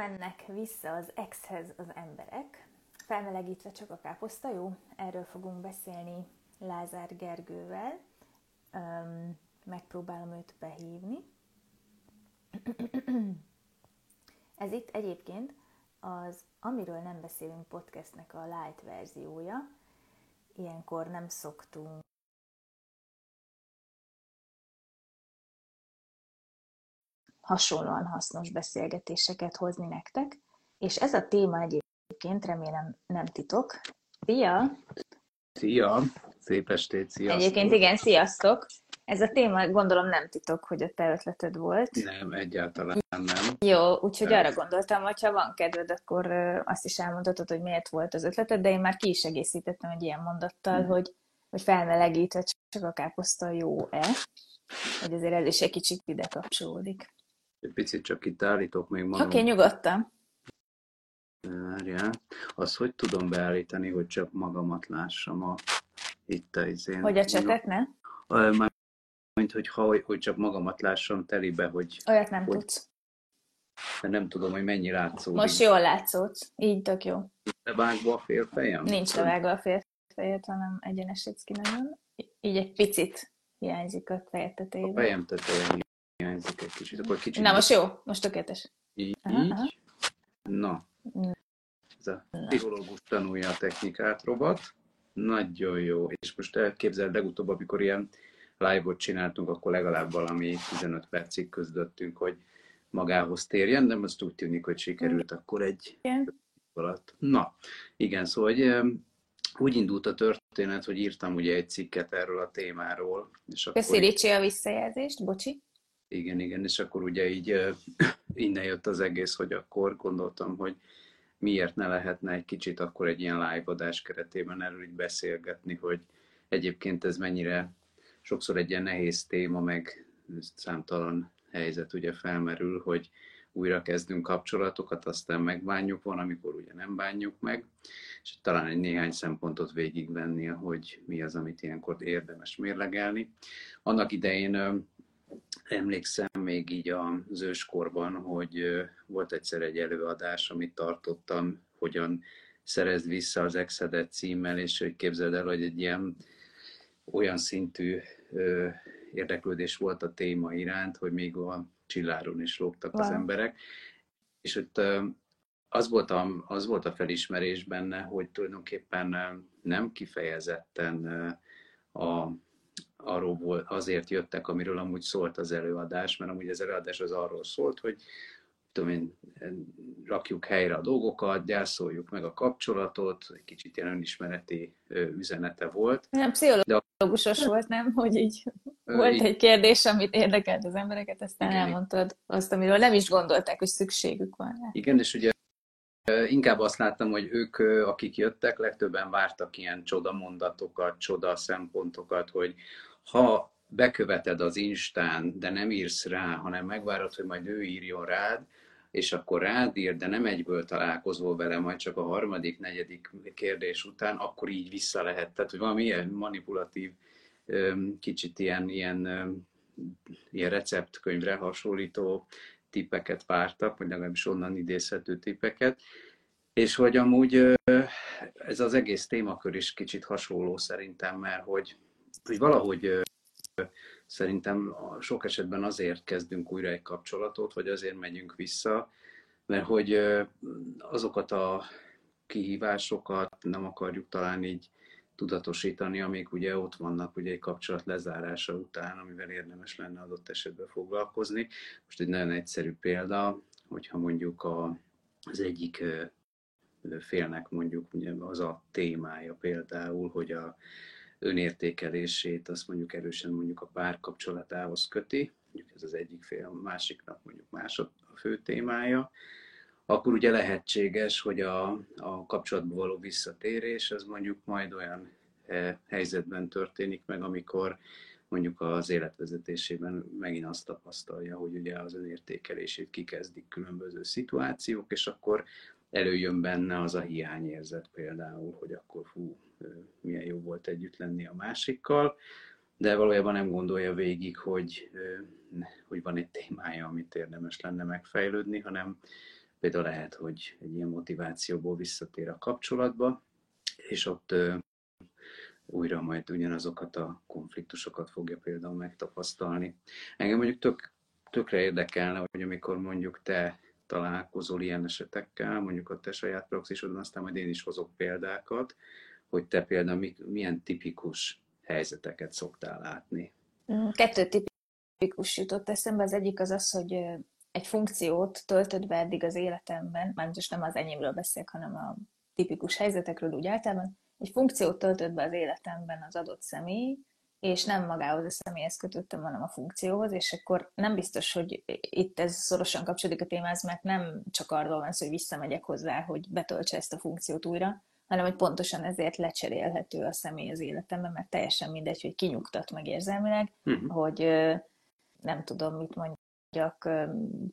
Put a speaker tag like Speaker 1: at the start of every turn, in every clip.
Speaker 1: mennek vissza az exhez az emberek, felmelegítve csak a káposzta, jó? Erről fogunk beszélni Lázár Gergővel. Öm, megpróbálom őt behívni. Ez itt egyébként az Amiről nem beszélünk podcastnek a light verziója. Ilyenkor nem szoktunk hasonlóan hasznos beszélgetéseket hozni nektek, és ez a téma egyébként remélem nem titok. Szia!
Speaker 2: Szia! Szép estét, sziasztok!
Speaker 1: Egyébként igen, sziasztok! Ez a téma gondolom nem titok, hogy a te ötleted volt.
Speaker 2: Nem, egyáltalán nem.
Speaker 1: Jó, úgyhogy arra gondoltam, hogy ha van kedved, akkor azt is elmondhatod, hogy miért volt az ötleted, de én már ki is egészítettem egy ilyen mondattal, mm. hogy, hogy felmelegítve csak a káposzta jó-e, hogy azért ez is egy kicsit ide kapcsolódik.
Speaker 2: Egy picit csak itt állítok még magam.
Speaker 1: Oké, okay, nyugodtan.
Speaker 2: Várjál. Azt hogy tudom beállítani, hogy csak magamat lássam a, itt a izén.
Speaker 1: Hogy a csetet ne?
Speaker 2: Már mint hogy, ha, hogy csak magamat lássam telibe, hogy...
Speaker 1: Olyat nem
Speaker 2: hogy,
Speaker 1: tudsz.
Speaker 2: De nem tudom, hogy mennyi látszódik.
Speaker 1: Most jól látszódsz. Így tök jó.
Speaker 2: Levágva a félfejem?
Speaker 1: Nincs levágva a félfejed, hanem egyenesítsz ki nagyon. Így egy picit hiányzik a fejed tetejében.
Speaker 2: A fejem tetején hiányzik egy kicsit. Akkor kicsit
Speaker 1: Na, most jó, most tökéletes.
Speaker 2: Így, aha. Aha. Na. Ez a pszichológus tanulja a technikát, robot. Nagyon jó. És most elképzeld legutóbb, amikor ilyen live-ot csináltunk, akkor legalább valami 15 percig közdöttünk, hogy magához térjen, de most úgy tűnik, hogy sikerült akkor egy igen. alatt. Na, igen, szóval hogy úgy indult a történet, hogy írtam ugye egy cikket erről a témáról.
Speaker 1: És akkor Köszi Ricsi a visszajelzést, bocsi.
Speaker 2: Igen, igen, és akkor ugye így innen jött az egész, hogy akkor gondoltam, hogy miért ne lehetne egy kicsit akkor egy ilyen live adás keretében erről így beszélgetni, hogy egyébként ez mennyire sokszor egy ilyen nehéz téma, meg számtalan helyzet ugye felmerül, hogy újra kezdünk kapcsolatokat, aztán megbánjuk, van, amikor ugye nem bánjuk meg, és talán egy néhány szempontot végigvenni, hogy mi az, amit ilyenkor érdemes mérlegelni. Annak idején emlékszem még így az őskorban, hogy volt egyszer egy előadás, amit tartottam, hogyan szerezd vissza az Exedet címmel, és hogy képzeld el, hogy egy ilyen olyan szintű ö, érdeklődés volt a téma iránt, hogy még a csilláron is lógtak wow. az emberek. És ott ö, az, volt a, az volt a felismerés benne, hogy tulajdonképpen nem kifejezetten a, arról volt, azért jöttek, amiről amúgy szólt az előadás, mert amúgy az előadás az arról szólt, hogy tudom én, rakjuk helyre a dolgokat, gyászoljuk meg a kapcsolatot, egy kicsit ilyen önismereti üzenete volt.
Speaker 1: Nem, pszichológusos volt, nem? Hogy így volt így, egy kérdés, amit érdekelt az embereket, aztán igen, elmondtad azt, amiről nem is gondolták, hogy szükségük van.
Speaker 2: Igen, és ugye inkább azt láttam, hogy ők, akik jöttek, legtöbben vártak ilyen csoda mondatokat, csoda szempontokat, hogy ha beköveted az Instán, de nem írsz rá, hanem megvárod, hogy majd ő írjon rád, és akkor rád ír, de nem egyből találkozol vele, majd csak a harmadik, negyedik kérdés után, akkor így vissza lehet. Tehát, hogy valami ilyen manipulatív, kicsit ilyen, ilyen, ilyen receptkönyvre hasonlító tippeket vártak, vagy legalábbis onnan idézhető tippeket. És hogy amúgy ez az egész témakör is kicsit hasonló szerintem, mert hogy, hogy valahogy Szerintem sok esetben azért kezdünk újra egy kapcsolatot, vagy azért megyünk vissza, mert hogy azokat a kihívásokat nem akarjuk talán így tudatosítani, amik ugye ott vannak ugye egy kapcsolat lezárása után, amivel érdemes lenne adott esetben foglalkozni. Most egy nagyon egyszerű példa, hogyha mondjuk a, az egyik félnek mondjuk ugye az a témája például, hogy a, önértékelését azt mondjuk erősen mondjuk a párkapcsolatához köti, mondjuk ez az egyik fél, a másiknak mondjuk más a fő témája, akkor ugye lehetséges, hogy a, a kapcsolatba való visszatérés az mondjuk majd olyan eh, helyzetben történik meg, amikor mondjuk az életvezetésében megint azt tapasztalja, hogy ugye az önértékelését kikezdik különböző szituációk, és akkor előjön benne az a hiányérzet például, hogy akkor fú, milyen jó volt együtt lenni a másikkal, de valójában nem gondolja végig, hogy, hogy van egy témája, amit érdemes lenne megfejlődni, hanem például lehet, hogy egy ilyen motivációból visszatér a kapcsolatba, és ott újra majd ugyanazokat a konfliktusokat fogja például megtapasztalni. Engem mondjuk tök, tökre érdekelne, hogy amikor mondjuk te találkozol ilyen esetekkel, mondjuk a te saját praxisodon, aztán majd én is hozok példákat, hogy te például milyen tipikus helyzeteket szoktál látni.
Speaker 1: Kettő tipikus jutott eszembe. Az egyik az az, hogy egy funkciót töltött be eddig az életemben, már most nem az enyémről beszélek, hanem a tipikus helyzetekről úgy általában, egy funkciót töltött be az életemben az adott személy, és nem magához a személyhez kötöttem, hanem a funkcióhoz, és akkor nem biztos, hogy itt ez szorosan kapcsolódik a témához, mert nem csak arról van szó, hogy visszamegyek hozzá, hogy betöltse ezt a funkciót újra, hanem hogy pontosan ezért lecserélhető a személy az életemben, mert teljesen mindegy, hogy kinyugtat meg érzelmileg, uh-huh. hogy nem tudom, mit mondjak,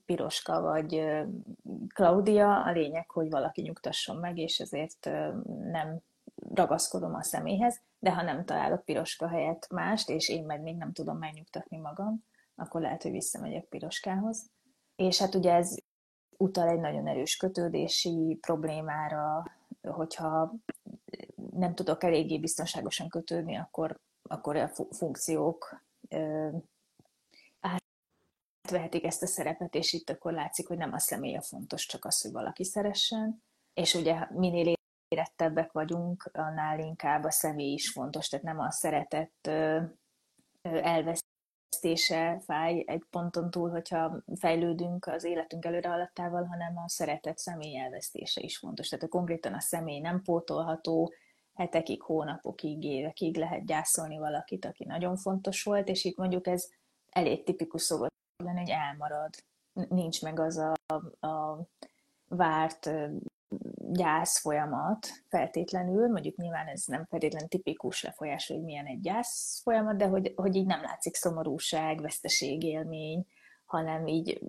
Speaker 1: Piroska vagy Klaudia, a lényeg, hogy valaki nyugtasson meg, és ezért nem ragaszkodom a személyhez, de ha nem találok piroska helyett mást, és én meg még nem tudom megnyugtatni magam, akkor lehet, hogy visszamegyek piroskához. És hát ugye ez utal egy nagyon erős kötődési problémára, hogyha nem tudok eléggé biztonságosan kötődni, akkor, akkor a funkciók átvehetik ezt a szerepet, és itt akkor látszik, hogy nem a személy a fontos, csak az, hogy valaki szeressen. És ugye minél érettebbek vagyunk, annál inkább a személy is fontos, tehát nem a szeretet elvesztése fáj egy ponton túl, hogyha fejlődünk az életünk előre alattával, hanem a szeretet személy elvesztése is fontos. Tehát a konkrétan a személy nem pótolható, hetekig, hónapokig, évekig lehet gyászolni valakit, aki nagyon fontos volt, és itt mondjuk ez elég tipikus szokott lenni, hogy elmarad. Nincs meg az a, a várt gyász folyamat feltétlenül, mondjuk nyilván ez nem feltétlenül tipikus lefolyás, hogy milyen egy gyász folyamat, de hogy, hogy így nem látszik szomorúság, veszteségélmény, hanem így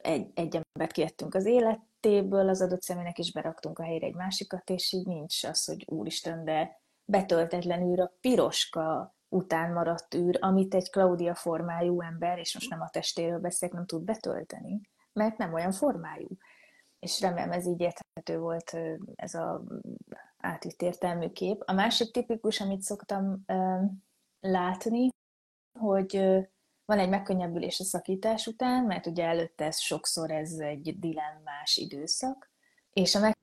Speaker 1: egy, egy embert kiadtunk az életéből, az adott személynek is beraktunk a helyre egy másikat, és így nincs az, hogy úristen, de betöltetlen űr, a piroska után maradt űr, amit egy Claudia formájú ember, és most nem a testéről beszélek, nem tud betölteni, mert nem olyan formájú és remélem ez így érthető volt ez a átvitt értelmű kép. A másik tipikus, amit szoktam látni, hogy van egy megkönnyebbülés a szakítás után, mert ugye előtte ez sokszor ez egy dilemmás időszak, és a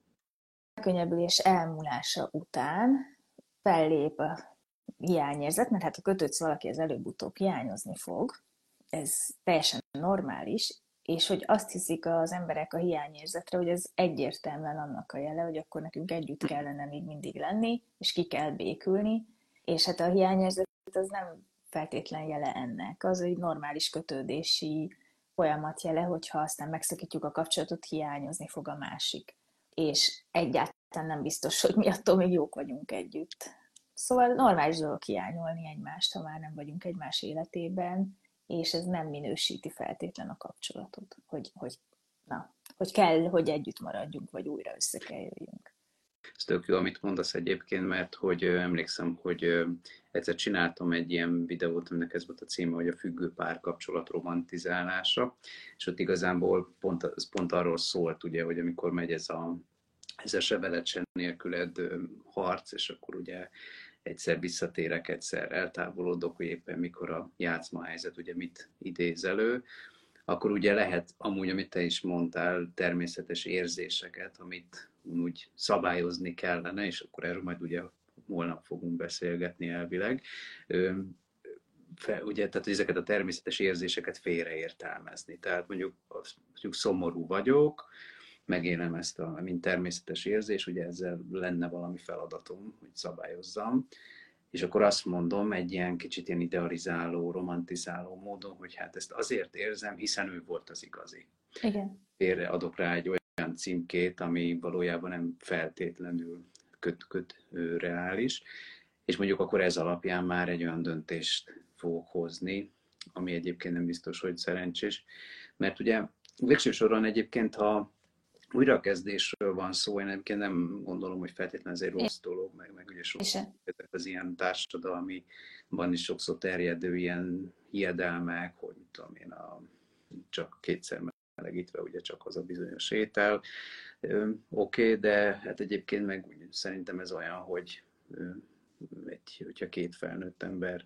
Speaker 1: megkönnyebbülés elmúlása után fellép a hiányérzet, mert hát ha kötődsz valaki, az előbb-utóbb hiányozni fog, ez teljesen normális, és hogy azt hiszik az emberek a hiányérzetre, hogy ez egyértelműen annak a jele, hogy akkor nekünk együtt kellene még mindig lenni, és ki kell békülni, és hát a hiányérzet az nem feltétlen jele ennek, az egy normális kötődési folyamat jele, hogyha aztán megszakítjuk a kapcsolatot, hiányozni fog a másik. És egyáltalán nem biztos, hogy mi attól még jók vagyunk együtt. Szóval normális dolog hiányolni egymást, ha már nem vagyunk egymás életében, és ez nem minősíti feltétlen a kapcsolatot, hogy, hogy, na, hogy kell, hogy együtt maradjunk, vagy újra össze kell jöjjünk.
Speaker 2: Ez tök jó, amit mondasz egyébként, mert hogy emlékszem, hogy egyszer csináltam egy ilyen videót, aminek ez volt a címe, hogy a függő párkapcsolat romantizálása, és ott igazából pont, ez pont arról szólt, ugye, hogy amikor megy ez a ez a se veled, se nélküled harc, és akkor ugye egyszer visszatérek, egyszer eltávolodok, hogy éppen mikor a játszma helyzet ugye mit idéz elő, akkor ugye lehet amúgy, amit te is mondtál, természetes érzéseket, amit úgy szabályozni kellene, és akkor erről majd ugye holnap fogunk beszélgetni elvileg. Fe, ugye, tehát ezeket a természetes érzéseket félreértelmezni. Tehát mondjuk, mondjuk szomorú vagyok, megélem ezt a, mint természetes érzés, ugye ezzel lenne valami feladatom, hogy szabályozzam, és akkor azt mondom egy ilyen kicsit ilyen idealizáló, romantizáló módon, hogy hát ezt azért érzem, hiszen ő volt az igazi.
Speaker 1: Igen.
Speaker 2: Félre adok rá egy olyan címkét, ami valójában nem feltétlenül köt, köt reális, és mondjuk akkor ez alapján már egy olyan döntést fogok hozni, ami egyébként nem biztos, hogy szerencsés, mert ugye végső soron egyébként, ha újrakezdésről van szó, én egyébként nem gondolom, hogy feltétlenül ez egy rossz dolog, meg, meg ugye sok az ilyen társadalmi, van is sokszor terjedő ilyen hiedelmek, hogy tudom én, a, csak kétszer felmelegítve ugye csak az a bizonyos étel. Oké, okay, de hát egyébként meg úgy, szerintem ez olyan, hogy egy, hogyha két felnőtt ember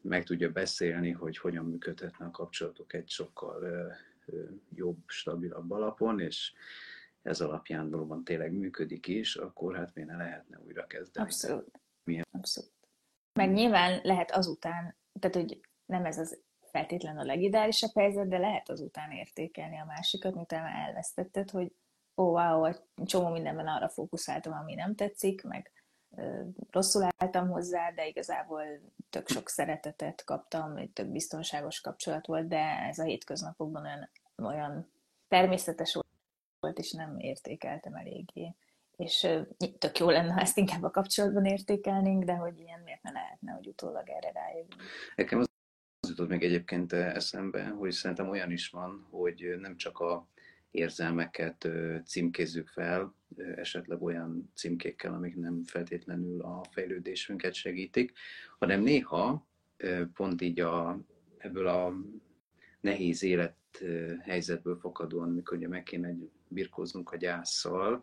Speaker 2: meg tudja beszélni, hogy hogyan működhetne a kapcsolatok egy sokkal jobb, stabilabb alapon, és ez alapján valóban tényleg működik is, akkor hát miért ne lehetne újra kezdeni.
Speaker 1: Abszolút. Milyen? Abszolút. Meg nyilván lehet azután, tehát hogy nem ez az feltétlen a legideálisabb helyzet, de lehet azután értékelni a másikat, miután elvesztetted, hogy ó, oh, wow, csomó mindenben arra fókuszáltam, ami nem tetszik, meg rosszul álltam hozzá, de igazából tök sok szeretetet kaptam, egy tök biztonságos kapcsolat volt, de ez a hétköznapokban olyan, olyan természetes volt, és nem értékeltem eléggé. És tök jó lenne, ha ezt inkább a kapcsolatban értékelnénk, de hogy ilyen miért ne lehetne, hogy utólag erre rájövünk.
Speaker 2: Nekem az jutott még egyébként eszembe, hogy szerintem olyan is van, hogy nem csak a érzelmeket címkézzük fel, esetleg olyan címkékkel, amik nem feltétlenül a fejlődésünket segítik, hanem néha pont így a, ebből a nehéz élethelyzetből fakadóan, amikor ugye meg kéne birkóznunk a gyászsal,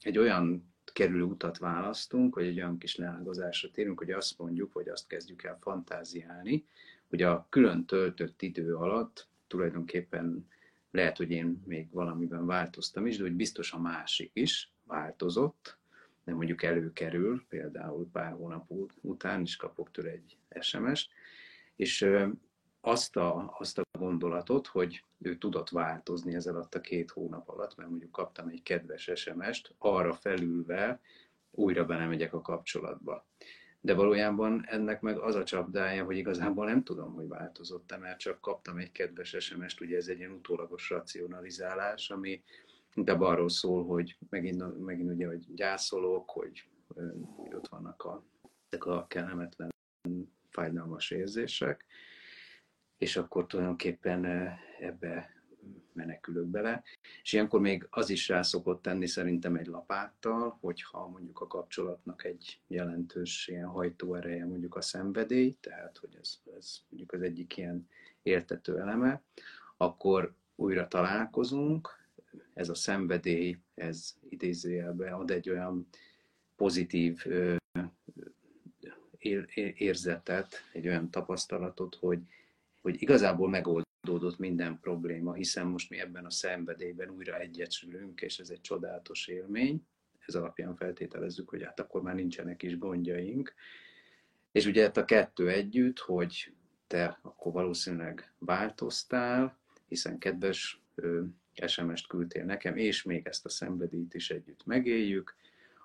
Speaker 2: egy olyan kerülő utat választunk, vagy egy olyan kis leágazásra térünk, hogy azt mondjuk, vagy azt kezdjük el fantáziálni, hogy a külön töltött idő alatt tulajdonképpen lehet, hogy én még valamiben változtam is, de hogy biztos a másik is változott, de mondjuk előkerül, például pár hónap után is kapok tőle egy SMS-t, és azt a, azt a gondolatot, hogy ő tudott változni ez alatt a két hónap alatt, mert mondjuk kaptam egy kedves SMS-t, arra felülve újra belemegyek a kapcsolatba. De valójában ennek meg az a csapdája, hogy igazából nem tudom, hogy változott-e, mert csak kaptam egy kedves SMS-t, ugye ez egy ilyen utólagos racionalizálás, ami inkább arról szól, hogy megint, megint ugye, hogy gyászolok, hogy, hogy ott vannak a, ezek a kellemetlen, fájdalmas érzések, és akkor tulajdonképpen ebbe menekülök bele. És ilyenkor még az is rá szokott tenni szerintem egy lapáttal, hogyha mondjuk a kapcsolatnak egy jelentős ilyen hajtóereje mondjuk a szenvedély, tehát hogy ez, ez mondjuk az egyik ilyen értető eleme, akkor újra találkozunk, ez a szenvedély, ez idézőjelben ad egy olyan pozitív érzetet, egy olyan tapasztalatot, hogy hogy igazából megoldódott minden probléma, hiszen most mi ebben a szenvedélyben újra egyesülünk, és ez egy csodálatos élmény. Ez alapján feltételezzük, hogy hát akkor már nincsenek is gondjaink. És ugye hát a kettő együtt, hogy te akkor valószínűleg változtál, hiszen kedves SMS-t küldtél nekem, és még ezt a szenvedélyt is együtt megéljük,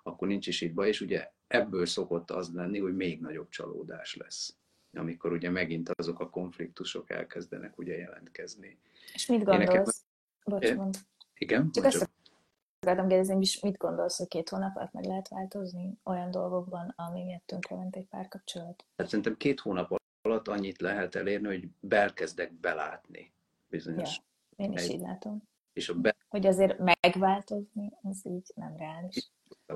Speaker 2: akkor nincs is itt baj, és ugye ebből szokott az lenni, hogy még nagyobb csalódás lesz amikor ugye megint azok a konfliktusok elkezdenek ugye jelentkezni.
Speaker 1: És mit gondolsz? Nekem... Bocs,
Speaker 2: Igen?
Speaker 1: Csak ezt akartam kérdezni, mit gondolsz, hogy két hónap alatt meg lehet változni olyan dolgokban, ami miatt tönkrement egy párkapcsolat?
Speaker 2: Hát szerintem két hónap alatt annyit lehet elérni, hogy belkezdek belátni bizonyos.
Speaker 1: Ja, én is egy... így látom.
Speaker 2: És a be...
Speaker 1: Hogy azért megváltozni, az így nem reális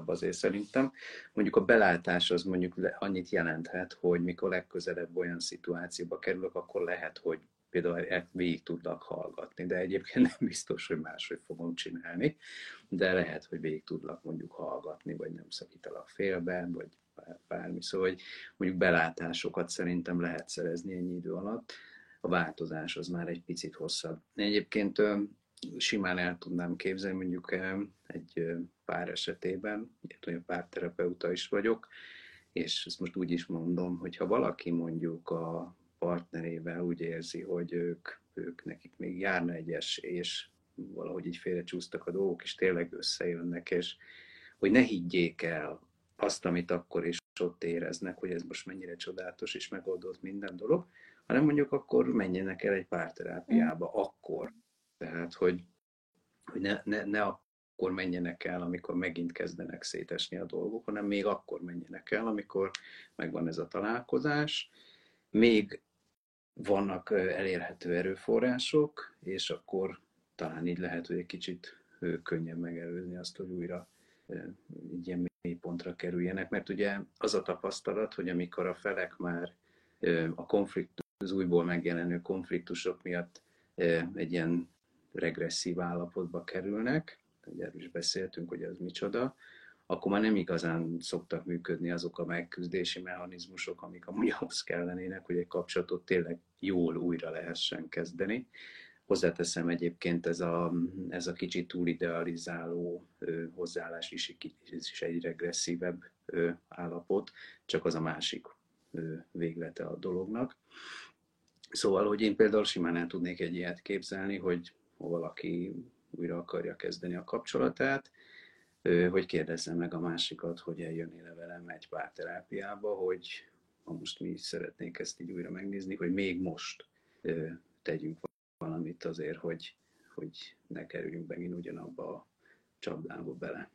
Speaker 2: azért szerintem. Mondjuk a belátás az mondjuk annyit jelenthet, hogy mikor legközelebb olyan szituációba kerülök, akkor lehet, hogy például végig tudlak hallgatni, de egyébként nem biztos, hogy máshogy fogom csinálni, de lehet, hogy végig tudlak mondjuk hallgatni, vagy nem szakítalak félbe, vagy bármi. Szóval, hogy mondjuk belátásokat szerintem lehet szerezni ennyi idő alatt. A változás az már egy picit hosszabb. Egyébként simán el tudnám képzelni, mondjuk egy pár esetében, hogy párterapeuta is vagyok, és ezt most úgy is mondom, hogy ha valaki mondjuk a partnerével úgy érzi, hogy ők, ők nekik még járna egy és valahogy így félrecsúsztak a dolgok, és tényleg összejönnek, és hogy ne higgyék el azt, amit akkor is ott éreznek, hogy ez most mennyire csodálatos és megoldott minden dolog, hanem mondjuk akkor menjenek el egy párterápiába, mm. akkor. Tehát, hogy, hogy ne, ne, ne akkor menjenek el, amikor megint kezdenek szétesni a dolgok, hanem még akkor menjenek el, amikor megvan ez a találkozás. Még vannak elérhető erőforrások, és akkor talán így lehet, hogy egy kicsit könnyebb megelőzni azt, hogy újra egy ilyen mélypontra kerüljenek, mert ugye az a tapasztalat, hogy amikor a felek már a konfliktus, az újból megjelenő konfliktusok miatt egy ilyen regresszív állapotba kerülnek, ugye erről is beszéltünk, hogy az micsoda, akkor már nem igazán szoktak működni azok a megküzdési mechanizmusok, amik amúgy ahhoz kellenének, hogy egy kapcsolatot tényleg jól újra lehessen kezdeni. Hozzáteszem egyébként ez a, ez a kicsit túl idealizáló ö, hozzáállás is, is egy regresszívebb ö, állapot, csak az a másik véglete a dolognak. Szóval, hogy én például simán el tudnék egy ilyet képzelni, hogy valaki újra akarja kezdeni a kapcsolatát, hogy kérdezzem meg a másikat, hogy eljönnél velem egy párterápiába, hogy ha most mi szeretnénk ezt így újra megnézni, hogy még most tegyünk valamit azért, hogy, hogy ne kerüljünk megint ugyanabba a csapdába bele.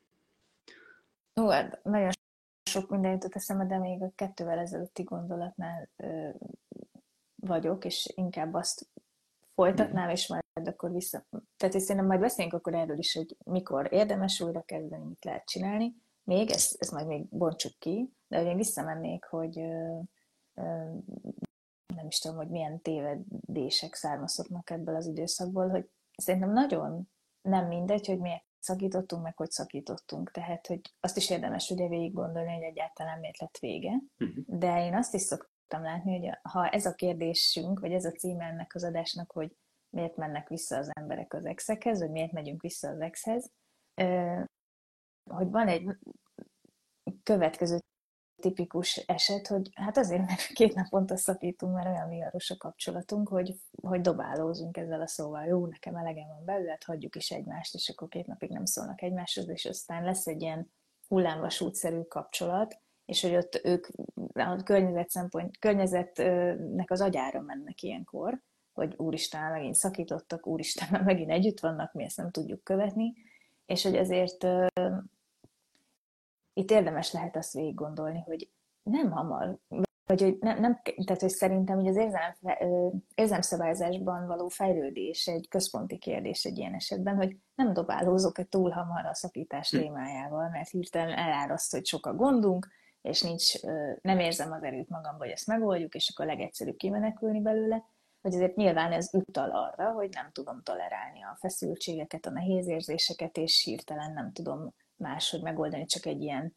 Speaker 1: Ó, hát nagyon sok minden jutott eszembe, de még a kettővel ezelőtti gondolatnál ö, vagyok, és inkább azt folytatnám, és majd akkor vissza... Tehát és szerintem majd beszélünk akkor erről is, hogy mikor érdemes újra kezdeni, mit lehet csinálni. Még, ezt, ezt majd még bontsuk ki, de hogy én visszamennék, hogy ö, ö, nem is tudom, hogy milyen tévedések származhatnak ebből az időszakból, hogy szerintem nagyon nem mindegy, hogy miért szakítottunk, meg hogy szakítottunk. Tehát, hogy azt is érdemes ugye végig gondolni, hogy egyáltalán miért lett vége. Uh-huh. De én azt is szoktam látni, hogy ha ez a kérdésünk, vagy ez a címe ennek az adásnak, hogy miért mennek vissza az emberek az exekhez, vagy miért megyünk vissza az exhez, hogy van egy következő tipikus eset, hogy hát azért, mert két naponta szakítunk, mert olyan viharos a kapcsolatunk, hogy, hogy dobálózunk ezzel a szóval, jó, nekem elegem van belőle, hát hagyjuk is egymást, és akkor két napig nem szólnak egymáshoz, és aztán lesz egy ilyen hullámvasútszerű kapcsolat, és hogy ott ők a környezet szempont, környezetnek az agyára mennek ilyenkor, hogy úristen, megint szakítottak, úristen, megint együtt vannak, mi ezt nem tudjuk követni, és hogy ezért uh, itt érdemes lehet azt végig gondolni, hogy nem hamar, vagy hogy nem, nem tehát hogy szerintem hogy az érzem, érzelmszabályzásban való fejlődés egy központi kérdés egy ilyen esetben, hogy nem dobálózok-e túl hamar a szakítás hm. témájával, mert hirtelen eláraszt, hogy sok a gondunk, és nincs, nem érzem az erőt magamba, hogy ezt megoldjuk, és akkor a legegyszerűbb kimenekülni belőle, hogy azért nyilván ez utal arra, hogy nem tudom tolerálni a feszültségeket, a nehéz érzéseket, és hirtelen nem tudom máshogy megoldani, csak egy ilyen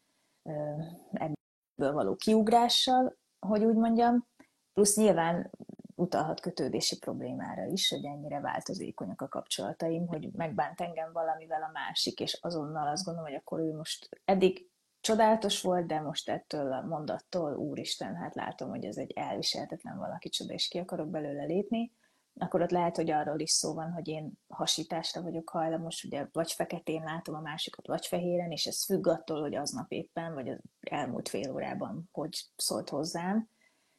Speaker 1: ebből való kiugrással, hogy úgy mondjam, plusz nyilván utalhat kötődési problémára is, hogy ennyire változékonyak a kapcsolataim, hogy megbánt engem valamivel a másik, és azonnal azt gondolom, hogy akkor ő most eddig csodálatos volt, de most ettől a mondattól, úristen, hát látom, hogy ez egy elviselhetetlen valaki csoda, és ki akarok belőle lépni, akkor ott lehet, hogy arról is szó van, hogy én hasításra vagyok hajlamos, ugye vagy feketén látom a másikat, vagy fehéren, és ez függ attól, hogy aznap éppen, vagy az elmúlt fél órában hogy szólt hozzám,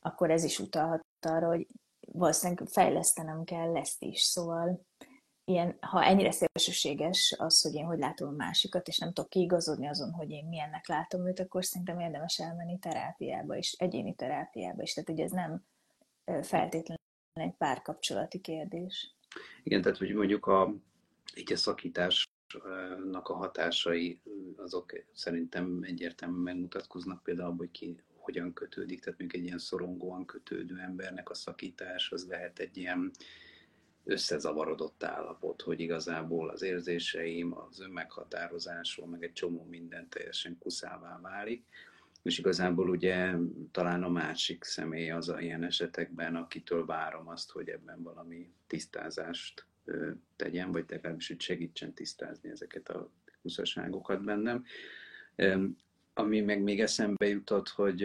Speaker 1: akkor ez is utalhat arra, hogy valószínűleg fejlesztenem kell ezt is. Szóval ilyen, ha ennyire szélsőséges az, hogy én hogy látom a másikat, és nem tudok kiigazodni azon, hogy én milyennek látom őt, akkor szerintem érdemes elmenni terápiába is, egyéni terápiába is. Tehát ugye ez nem feltétlenül egy párkapcsolati kérdés.
Speaker 2: Igen, tehát hogy mondjuk a, így a szakításnak a hatásai, azok szerintem egyértelműen megmutatkoznak például, hogy ki hogyan kötődik, tehát még egy ilyen szorongóan kötődő embernek a szakítás, az lehet egy ilyen összezavarodott állapot, hogy igazából az érzéseim, az önmeghatározásom, meg egy csomó minden teljesen kuszává válik, és igazából ugye talán a másik személy az a ilyen esetekben, akitől várom azt, hogy ebben valami tisztázást tegyen, vagy legalábbis, hogy segítsen tisztázni ezeket a kuszaságokat bennem. Ami meg még eszembe jutott, hogy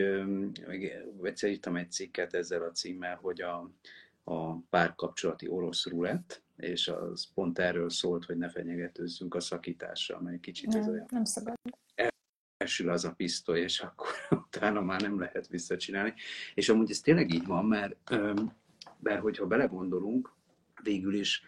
Speaker 2: egyszer írtam egy cikket ezzel a címmel, hogy a, a párkapcsolati orosz rulett, és az pont erről szólt, hogy ne fenyegetőzzünk a szakítással, mert kicsit
Speaker 1: nem,
Speaker 2: ez olyan...
Speaker 1: Nem szabad.
Speaker 2: Elsül az a pisztoly, és akkor utána már nem lehet visszacsinálni. És amúgy ez tényleg így van, mert, mert hogyha belegondolunk, végül is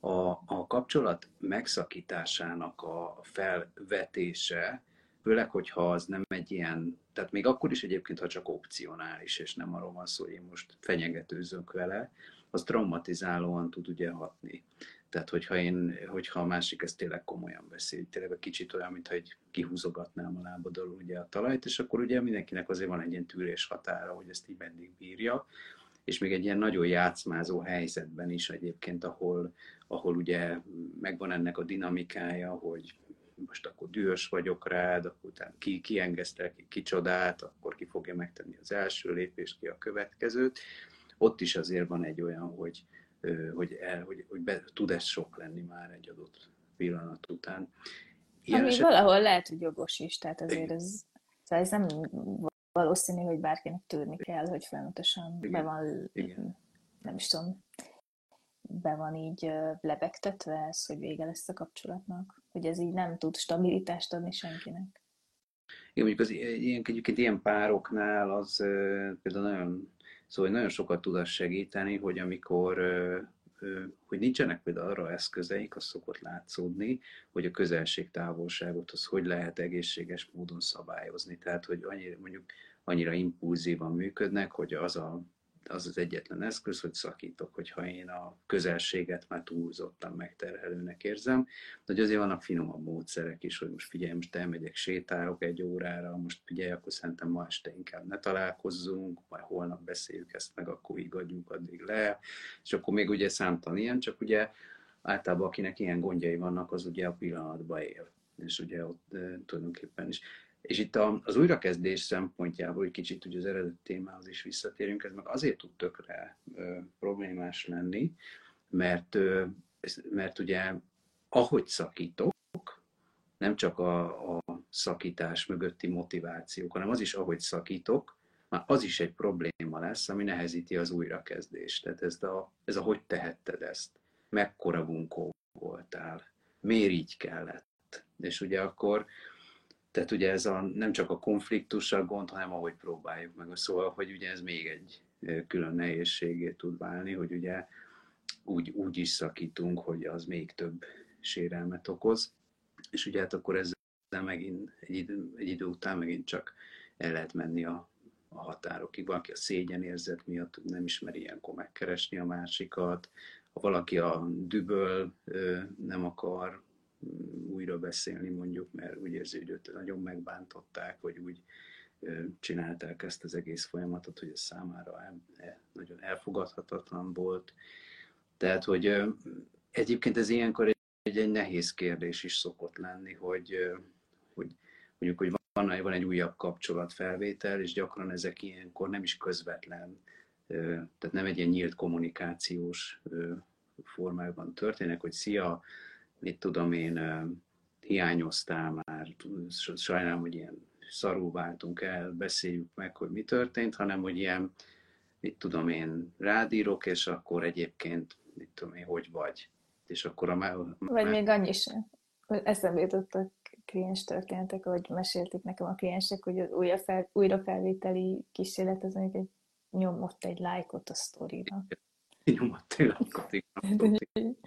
Speaker 2: a, a kapcsolat megszakításának a felvetése, főleg, hogyha az nem egy ilyen, tehát még akkor is egyébként, ha csak opcionális, és nem arról van szó, hogy én most fenyegetőzök vele, az traumatizálóan tud ugye hatni. Tehát, hogyha, én, hogyha a másik ezt tényleg komolyan veszi, tényleg egy kicsit olyan, mintha egy kihúzogatnám a lábadról ugye a talajt, és akkor ugye mindenkinek azért van egy ilyen tűrés határa, hogy ezt így meddig bírja, és még egy ilyen nagyon játszmázó helyzetben is egyébként, ahol, ahol ugye megvan ennek a dinamikája, hogy most akkor dühös vagyok rád, akkor utána ki, kiengesztel ki kicsodát, akkor ki fogja megtenni az első lépést, ki a következőt. Ott is azért van egy olyan, hogy, hogy, el, hogy, hogy be, tud ez sok lenni már egy adott pillanat után.
Speaker 1: Ilyen Ami eset... valahol lehet, hogy jogos is, tehát azért ez, szóval ez nem valószínű, hogy bárkinek tűrni kell, hogy folyamatosan Igen. be van, Igen. nem is tudom, be van így lebegtetve ez, hogy vége lesz a kapcsolatnak, hogy ez így nem tud stabilitást adni senkinek.
Speaker 2: Igen, mondjuk az ilyen, egyébként ilyen pároknál az például nagyon, szóval nagyon sokat tud az segíteni, hogy amikor hogy nincsenek például arra eszközeik, az szokott látszódni, hogy a közelség-távolságot az hogy lehet egészséges módon szabályozni. Tehát, hogy annyira, mondjuk annyira impulzívan működnek, hogy az a az az egyetlen eszköz, hogy szakítok, hogyha én a közelséget már túlzottan megterhelőnek érzem. De hogy azért vannak finomabb módszerek is, hogy most figyelj, most elmegyek, sétálok egy órára, most figyelj, akkor szerintem ma este inkább ne találkozzunk, majd holnap beszéljük ezt meg, akkor igadjunk addig le. És akkor még ugye számtalan ilyen, csak ugye általában akinek ilyen gondjai vannak, az ugye a pillanatban él. És ugye ott e, tulajdonképpen is és itt az újrakezdés szempontjából, hogy kicsit ugye az eredeti témához is visszatérünk, ez meg azért tud tökre problémás lenni, mert, mert ugye ahogy szakítok, nem csak a, a szakítás mögötti motivációk, hanem az is, ahogy szakítok, már az is egy probléma lesz, ami nehezíti az újrakezdést. Tehát ez a, ez a hogy tehetted ezt, mekkora bunkó voltál, miért így kellett. És ugye akkor tehát ugye ez a, nem csak a konfliktus a gond, hanem ahogy próbáljuk meg. Szóval, hogy ugye ez még egy külön nehézségé tud válni, hogy ugye úgy, úgy is szakítunk, hogy az még több sérelmet okoz, és ugye hát akkor ezzel megint egy idő, egy idő után megint csak el lehet menni a, a határokig. Valaki a szégyenérzet miatt nem ismeri ilyenkor megkeresni a másikat, ha valaki a düböl nem akar újra beszélni mondjuk, mert úgy érzi, hogy őt nagyon megbántották, vagy úgy csinálták ezt az egész folyamatot, hogy ez számára el, nagyon elfogadhatatlan volt. Tehát, hogy egyébként ez ilyenkor egy, egy nehéz kérdés is szokott lenni, hogy, hogy mondjuk, hogy van, van egy újabb kapcsolatfelvétel, és gyakran ezek ilyenkor nem is közvetlen, tehát nem egy ilyen nyílt kommunikációs formában történnek, hogy szia, mit tudom én, hiányoztál már, sajnálom, hogy ilyen szarul váltunk el, beszéljük meg, hogy mi történt, hanem hogy ilyen, mit tudom én, rádírok, és akkor egyébként, mit tudom én, hogy vagy. És akkor a...
Speaker 1: Már, vagy még annyi sem. Eszembe jutottak kliens történetek, ahogy mesélték nekem a kliensek, hogy az újra fel, újrafelvételi kísérlet az mondjuk egy nyomott egy lájkot a sztorira.
Speaker 2: Nyomott egy lájkot, igen.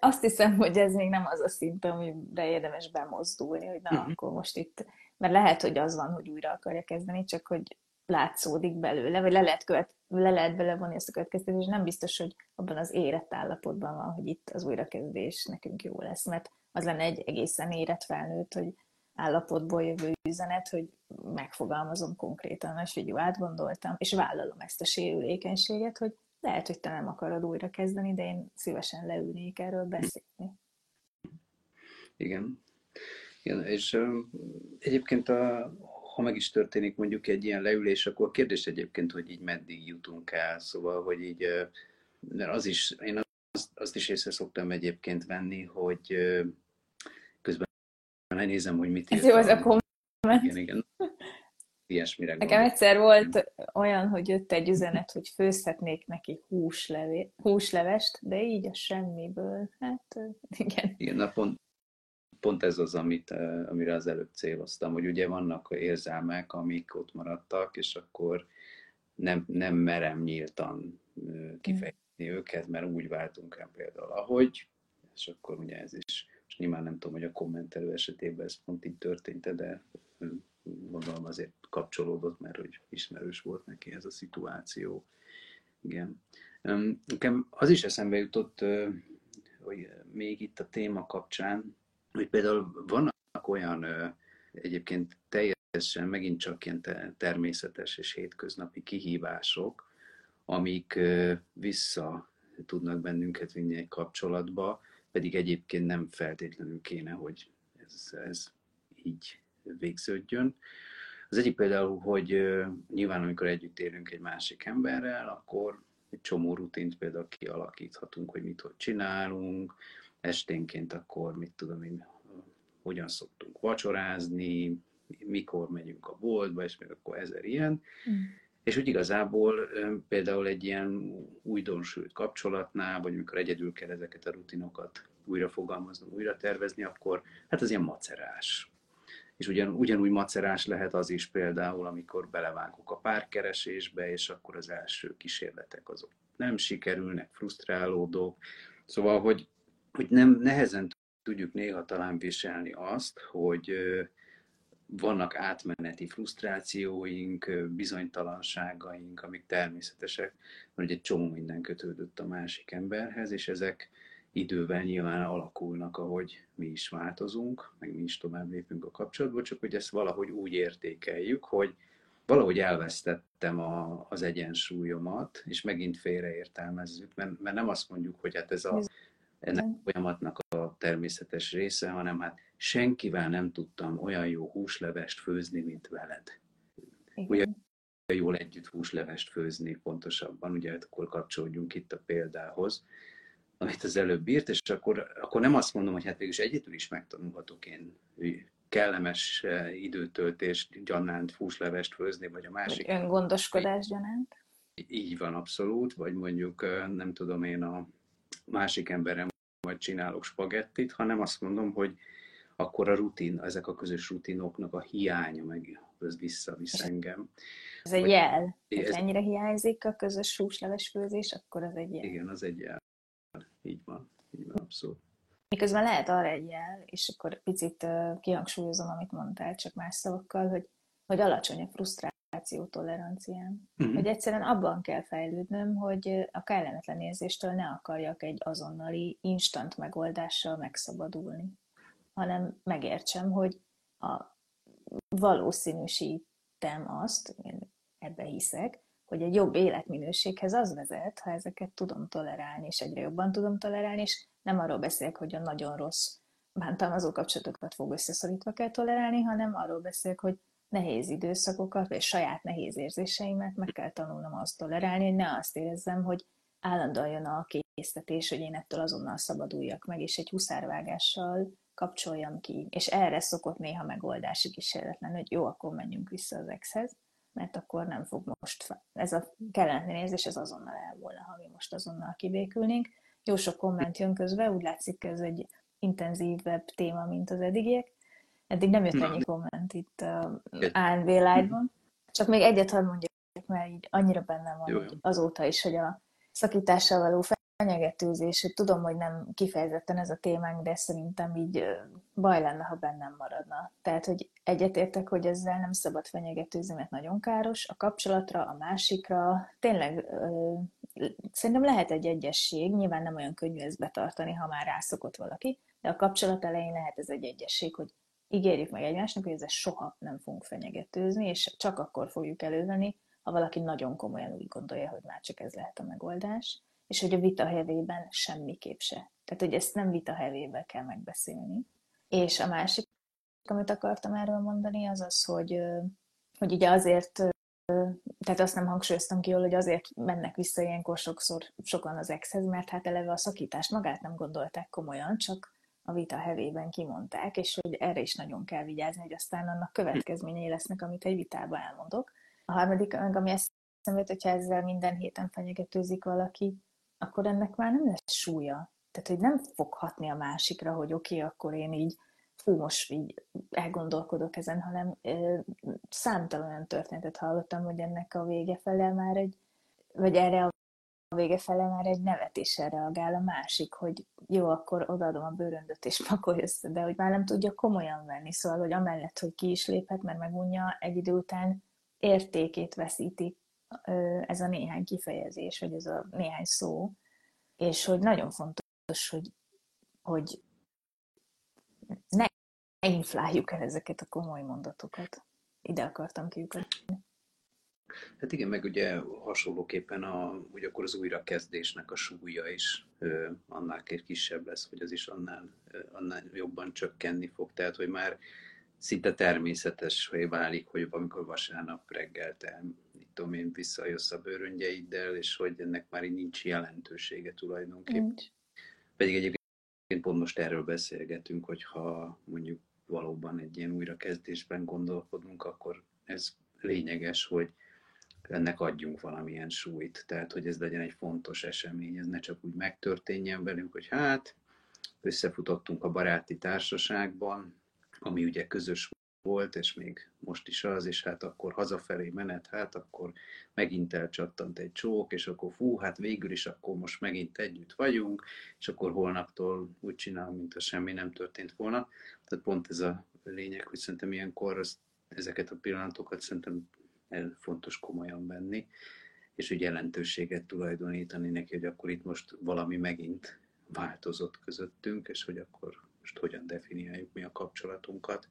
Speaker 1: Azt hiszem, hogy ez még nem az a szint, amire érdemes bemozdulni, hogy na, uh-huh. akkor most itt, mert lehet, hogy az van, hogy újra akarja kezdeni, csak hogy látszódik belőle, vagy le lehet, követ, le lehet belevonni ezt a következtetést, és nem biztos, hogy abban az érett állapotban van, hogy itt az újrakezdés nekünk jó lesz, mert az lenne egy egészen érett felnőtt, hogy állapotból jövő üzenet, hogy megfogalmazom konkrétan, hogy jó, átgondoltam, és vállalom ezt a sérülékenységet, hogy lehet, hogy te nem akarod újra kezdeni, de én szívesen leülnék erről beszélni.
Speaker 2: Igen. Igen, és egyébként a, ha meg is történik mondjuk egy ilyen leülés, akkor a kérdés egyébként, hogy így meddig jutunk el, szóval, hogy így, mert az is, én azt, azt is észre szoktam egyébként venni, hogy közben nézem, hogy mit
Speaker 1: írtam. Ez jó, ez a komment.
Speaker 2: Igen, igen ilyesmire
Speaker 1: Nekem gondol. egyszer volt olyan, hogy jött egy üzenet, hogy főzhetnék neki húslevé, húslevest, de így a semmiből. Hát igen.
Speaker 2: Igen, na pont, pont ez az, amit, amire az előbb céloztam, hogy ugye vannak érzelmek, amik ott maradtak, és akkor nem, nem merem nyíltan kifejezni mm. őket, mert úgy váltunk el például, ahogy, és akkor ugye ez is, és nyilván nem tudom, hogy a kommentelő esetében ez pont így történt de gondolom azért kapcsolódott, mert hogy ismerős volt neki ez a szituáció. Igen. Nekem az is eszembe jutott, hogy még itt a téma kapcsán, hogy például vannak olyan egyébként teljesen megint csak ilyen természetes és hétköznapi kihívások, amik vissza tudnak bennünket vinni egy kapcsolatba, pedig egyébként nem feltétlenül kéne, hogy ez, ez így végződjön. Az egyik például, hogy nyilván amikor együtt élünk egy másik emberrel, akkor egy csomó rutint például kialakíthatunk, hogy mit hogy csinálunk, esténként akkor mit tudom én, hogyan szoktunk vacsorázni, mikor megyünk a boltba, és még akkor ezer ilyen. Mm. És úgy igazából például egy ilyen újdonsült kapcsolatnál, vagy amikor egyedül kell ezeket a rutinokat újra fogalmazni, újra tervezni, akkor hát az ilyen macerás. És ugyan, ugyanúgy macerás lehet az is például, amikor belevágok a párkeresésbe, és akkor az első kísérletek azok nem sikerülnek, frusztrálódok. Szóval, hogy, hogy nem nehezen tudjuk néha talán viselni azt, hogy vannak átmeneti frusztrációink, bizonytalanságaink, amik természetesek, mert egy csomó minden kötődött a másik emberhez, és ezek idővel nyilván alakulnak, ahogy mi is változunk, meg mi is tovább lépünk a kapcsolatba, csak hogy ezt valahogy úgy értékeljük, hogy valahogy elvesztettem a, az egyensúlyomat, és megint félreértelmezzük, mert, mert nem azt mondjuk, hogy hát ez a, ennek a folyamatnak a természetes része, hanem hát senkivel nem tudtam olyan jó húslevest főzni, mint veled. Igen. Ugye jól együtt húslevest főzni pontosabban, ugye akkor kapcsolódjunk itt a példához, amit az előbb írt, és akkor, akkor nem azt mondom, hogy hát végülis egyedül is megtanulhatok én kellemes eh, időtöltés gyanánt húslevest főzni, vagy a másik.
Speaker 1: Öngondoskodás gyanánt.
Speaker 2: Így van, abszolút, vagy mondjuk eh, nem tudom én a másik emberem vagy csinálok spagettit, hanem azt mondom, hogy akkor a rutin, ezek a közös rutinoknak a hiánya meg az visszavisz engem.
Speaker 1: Ez egy jel. Ez... Ha ennyire hiányzik a közös húsleves főzés, akkor az egy jel.
Speaker 2: Igen, az egy jel. Így van, így van, abszolút.
Speaker 1: Miközben lehet arra egy jel, és akkor picit kihangsúlyozom, amit mondtál, csak más szavakkal, hogy, hogy alacsony a frusztráció tolerancián. Uh-huh. Hogy egyszerűen abban kell fejlődnöm, hogy a kellemetlen érzéstől ne akarjak egy azonnali, instant megoldással megszabadulni, hanem megértsem, hogy a valószínűsítem azt, én ebbe hiszek, hogy egy jobb életminőséghez az vezet, ha ezeket tudom tolerálni, és egyre jobban tudom tolerálni, és nem arról beszélek, hogy a nagyon rossz bántalmazó kapcsolatokat fog összeszorítva kell tolerálni, hanem arról beszélek, hogy nehéz időszakokat, vagy saját nehéz érzéseimet meg kell tanulnom azt tolerálni, hogy ne azt érezzem, hogy állandóan jön a késztetés, hogy én ettől azonnal szabaduljak meg, és egy huszárvágással kapcsoljam ki. És erre szokott néha megoldási kísérletlen, hogy jó, akkor menjünk vissza az exhez, mert akkor nem fog most, ez a kellemetlen érzés, ez azonnal el volna, ha mi most azonnal kibékülnénk. Jó sok komment jön közben, úgy látszik, ez egy intenzívebb téma, mint az eddigiek. Eddig nem jött ennyi komment itt a ANV Live-ban. Csak még egyet hadd mondjak, mert így annyira bennem van jó, jó. azóta is, hogy a szakítással való fenyegetőzés, tudom, hogy nem kifejezetten ez a témánk, de szerintem így baj lenne, ha bennem maradna. Tehát, hogy egyetértek, hogy ezzel nem szabad fenyegetőzni, mert nagyon káros a kapcsolatra, a másikra. Tényleg szerintem lehet egy egyesség, nyilván nem olyan könnyű ezt betartani, ha már rászokott valaki, de a kapcsolat elején lehet ez egy egyesség, hogy ígérjük meg egymásnak, hogy ezzel soha nem fogunk fenyegetőzni, és csak akkor fogjuk elővenni, ha valaki nagyon komolyan úgy gondolja, hogy már csak ez lehet a megoldás és hogy a vita hevében semmiképp se. Tehát, hogy ezt nem vita hevébe kell megbeszélni. És a másik, amit akartam erről mondani, az az, hogy, hogy ugye azért, tehát azt nem hangsúlyoztam ki hogy azért mennek vissza ilyenkor sokszor sokan az exhez, mert hát eleve a szakítást magát nem gondolták komolyan, csak a vita hevében kimondták, és hogy erre is nagyon kell vigyázni, hogy aztán annak következményei lesznek, amit egy vitában elmondok. A harmadik, ami eszembe hogyha ezzel minden héten fenyegetőzik valaki, akkor ennek már nem lesz súlya. Tehát, hogy nem fog hatni a másikra, hogy oké, okay, akkor én így, fú, most így elgondolkodok ezen, hanem ö, számtalan olyan történetet hallottam, hogy ennek a vége fele már egy, vagy erre a vége fele már egy nevetéssel reagál a másik, hogy jó, akkor odaadom a bőröndöt és pakolj össze, de hogy már nem tudja komolyan venni, szóval, hogy amellett, hogy ki is léphet, mert megunja, egy idő után értékét veszítik ez a néhány kifejezés, vagy ez a néhány szó, és hogy nagyon fontos, hogy, hogy ne infláljuk el ezeket a komoly mondatokat. Ide akartam kiukadni.
Speaker 2: Hát igen, meg ugye hasonlóképpen a, ugye akkor az újrakezdésnek a súlya is ö, annál kisebb lesz, hogy az is annál, ö, annál jobban csökkenni fog. Tehát, hogy már szinte természetes, válik, hogy amikor vasárnap reggel te, mit tudom én, visszajössz a bőröngyeiddel, és hogy ennek már így nincs jelentősége tulajdonképpen. Nincs. Pedig egyébként pont most erről beszélgetünk, hogy ha mondjuk valóban egy ilyen újrakezdésben gondolkodunk, akkor ez lényeges, hogy ennek adjunk valamilyen súlyt. Tehát, hogy ez legyen egy fontos esemény, ez ne csak úgy megtörténjen velünk, hogy hát összefutottunk a baráti társaságban, ami ugye közös volt, és még most is az, és hát akkor hazafelé menet, hát akkor megint elcsattant egy csók, és akkor fú, hát végül is akkor most megint együtt vagyunk, és akkor holnaptól úgy csinál, mint a semmi nem történt volna. Tehát pont ez a lényeg, hogy szerintem ilyenkor az, ezeket a pillanatokat szerintem el fontos komolyan venni, és úgy jelentőséget tulajdonítani neki, hogy akkor itt most valami megint változott közöttünk, és hogy akkor most hogyan definiáljuk mi a kapcsolatunkat.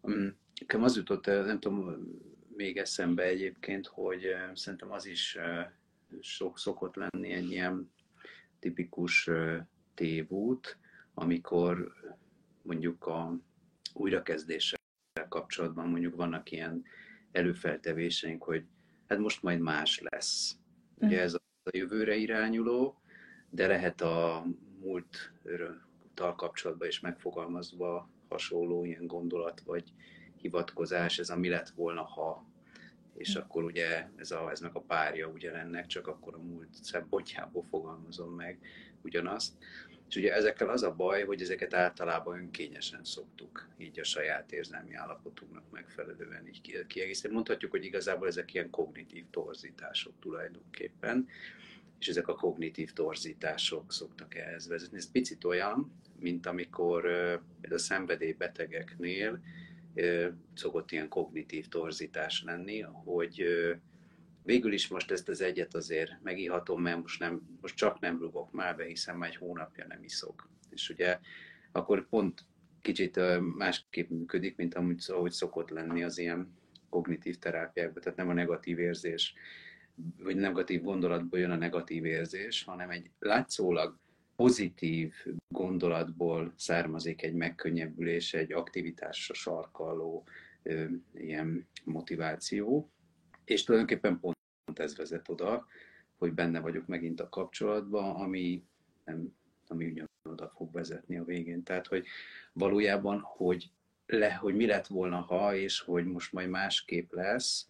Speaker 2: Nekem az jutott, nem tudom, még eszembe egyébként, hogy eh, szerintem az is eh, sok szokott lenni egy ilyen tipikus eh, tévút, amikor mondjuk a újrakezdéssel kapcsolatban mondjuk vannak ilyen előfeltevéseink, hogy hát most majd más lesz. Ugye mm. ez a jövőre irányuló, de lehet a múlttal kapcsolatban is megfogalmazva hasonló ilyen gondolat vagy hivatkozás, ez a mi lett volna, ha és mm. akkor ugye ez, a, ez meg a párja ugye ennek, csak akkor a múlt szempontjából fogalmazom meg ugyanazt. És ugye ezekkel az a baj, hogy ezeket általában önkényesen szoktuk, így a saját érzelmi állapotunknak megfelelően így kiegészíteni. Mondhatjuk, hogy igazából ezek ilyen kognitív torzítások tulajdonképpen, és ezek a kognitív torzítások szoktak ehhez vezetni. Ez picit olyan, mint amikor a szenvedélybetegeknél szokott ilyen kognitív torzítás lenni, hogy végül is most ezt az egyet azért megihatom, mert most, nem, most csak nem rugok már be, hiszen már egy hónapja nem iszok. És ugye akkor pont kicsit másképp működik, mint amúgy, ahogy szokott lenni az ilyen kognitív terápiákban, tehát nem a negatív érzés, vagy negatív gondolatból jön a negatív érzés, hanem egy látszólag pozitív gondolatból származik egy megkönnyebbülés, egy aktivitásra sarkaló ö, ilyen motiváció, és tulajdonképpen pont ez vezet oda, hogy benne vagyok megint a kapcsolatban, ami, nem, ami ugyanoda fog vezetni a végén. Tehát, hogy valójában, hogy, le, hogy mi lett volna, ha, és hogy most majd másképp lesz,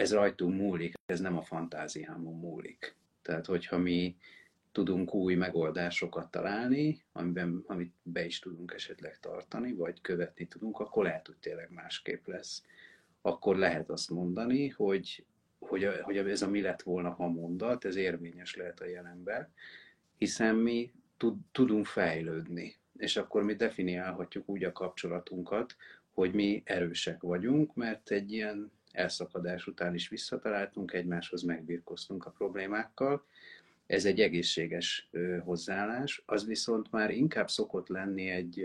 Speaker 2: ez rajtunk múlik, ez nem a fantáziámon múlik. Tehát, hogyha mi tudunk új megoldásokat találni, amiben, amit be is tudunk esetleg tartani, vagy követni tudunk, akkor lehet, hogy tényleg másképp lesz. Akkor lehet azt mondani, hogy hogy, a, hogy ez a mi lett volna, ha mondat, ez érvényes lehet a jelenben, hiszen mi tud, tudunk fejlődni, és akkor mi definiálhatjuk úgy a kapcsolatunkat, hogy mi erősek vagyunk, mert egy ilyen elszakadás után is visszataláltunk egymáshoz, megbirkoztunk a problémákkal. Ez egy egészséges hozzáállás, az viszont már inkább szokott lenni egy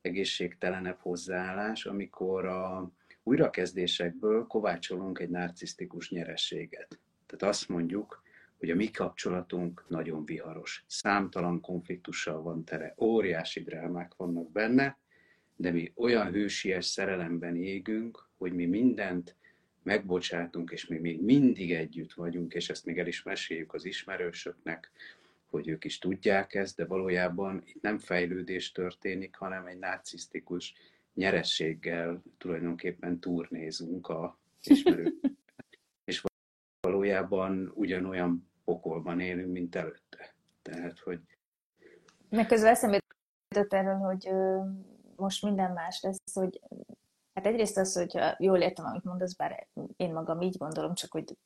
Speaker 2: egészségtelenebb hozzáállás, amikor a, újrakezdésekből kovácsolunk egy narcisztikus nyerességet. Tehát azt mondjuk, hogy a mi kapcsolatunk nagyon viharos, számtalan konfliktussal van tere, óriási drámák vannak benne, de mi olyan hősies szerelemben égünk, hogy mi mindent megbocsátunk, és mi még mindig együtt vagyunk, és ezt még el is meséljük az ismerősöknek, hogy ők is tudják ezt, de valójában itt nem fejlődés történik, hanem egy narcisztikus nyerességgel tulajdonképpen turnézunk a ismerők. és valójában ugyanolyan pokolban élünk, mint előtte. Tehát, hogy...
Speaker 1: Meg közben eszembe jutott erről, hogy most minden más lesz, hogy hát egyrészt az, hogy jól értem, amit mondasz, bár én magam így gondolom, csak hogy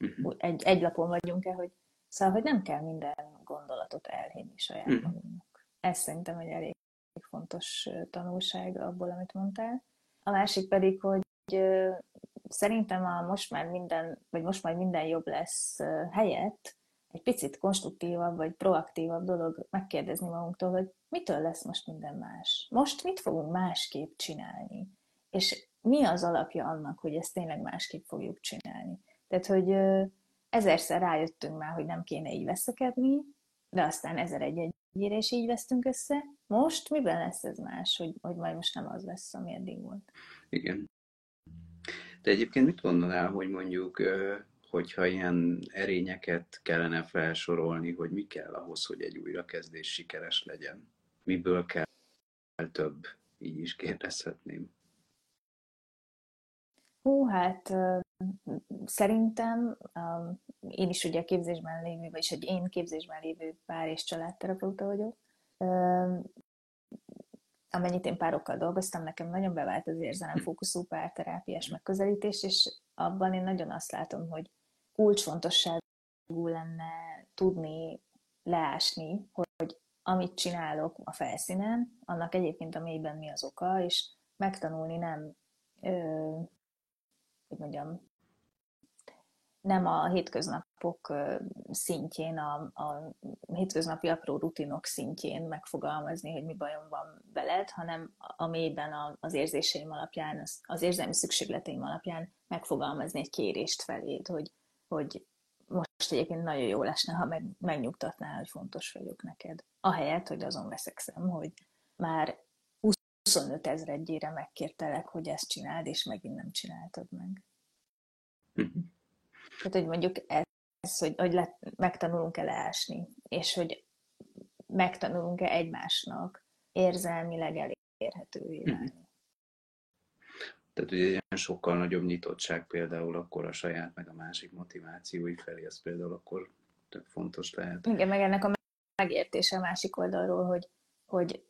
Speaker 1: uh-huh. egy, egy lapon vagyunk-e, hogy szóval, hogy nem kell minden gondolatot elhinni saját uh-huh. magunknak. Ez szerintem egy elég fontos tanulság abból, amit mondtál. A másik pedig, hogy szerintem a most már minden, vagy most már minden jobb lesz helyett egy picit konstruktívabb, vagy proaktívabb dolog megkérdezni magunktól, hogy mitől lesz most minden más? Most mit fogunk másképp csinálni? És mi az alapja annak, hogy ezt tényleg másképp fogjuk csinálni. Tehát, hogy ezerszer rájöttünk már, hogy nem kéne így veszekedni, de aztán ezer egy egyére is így vesztünk össze. Most miben lesz ez más, hogy, hogy majd most nem az lesz, ami eddig volt?
Speaker 2: Igen. De egyébként mit mondanál, hogy mondjuk, hogyha ilyen erényeket kellene felsorolni, hogy mi kell ahhoz, hogy egy újrakezdés sikeres legyen? Miből kell több? Így is kérdezhetném.
Speaker 1: Hú, hát szerintem én is ugye képzésben lévő, vagyis egy én képzésben lévő pár és családterapeuta vagyok. Amennyit én párokkal dolgoztam, nekem nagyon bevált az érzelemfókuszú párterápiás megközelítés, és abban én nagyon azt látom, hogy kulcsfontosságú lenne tudni leásni, hogy amit csinálok a felszínen, annak egyébként a mélyben mi az oka, és megtanulni nem hogy mondjam, nem a hétköznapok szintjén, a, a hétköznapi apró rutinok szintjén megfogalmazni, hogy mi bajom van veled, hanem a mélyben az érzéseim alapján, az, az érzelmi szükségleteim alapján megfogalmazni egy kérést feléd, hogy, hogy most egyébként nagyon jó lesne, ha meg, megnyugtatnál, hogy fontos vagyok neked. Ahelyett, hogy azon veszekszem, hogy már 25 ezredjére megkértelek, hogy ezt csináld, és megint nem csináltad meg. Uh-huh. Tehát, hogy mondjuk ez, hogy, hogy le, megtanulunk-e leásni, és hogy megtanulunk-e egymásnak érzelmileg elérhetővé mhm. válni. Uh-huh.
Speaker 2: Tehát ugye ilyen sokkal nagyobb nyitottság például akkor a saját meg a másik motivációi felé, az például akkor tök fontos lehet.
Speaker 1: Igen, meg ennek a megértése a másik oldalról, hogy, hogy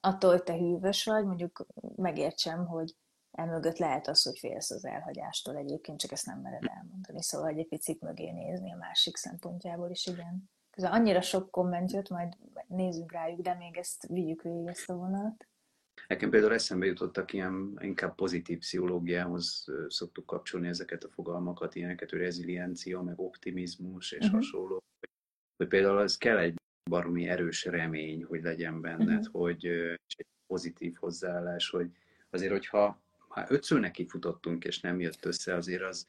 Speaker 1: attól, hogy te hűvös vagy, mondjuk megértsem, hogy emögött lehet az, hogy félsz az elhagyástól egyébként, csak ezt nem mered elmondani. Szóval egy picit mögé nézni a másik szempontjából is, igen. Közben annyira sok komment jött, majd nézzük rájuk, de még ezt vigyük végig ezt a vonalat.
Speaker 2: Nekem például eszembe jutottak ilyen inkább pozitív pszichológiához szoktuk kapcsolni ezeket a fogalmakat, ilyeneket, hogy reziliencia, meg optimizmus és uh-huh. hasonló. Hogy például az kell egy baromi erős remény, hogy legyen benned, uh-huh. hogy és egy pozitív hozzáállás, hogy azért, hogyha ha ötször neki futottunk, és nem jött össze, azért az,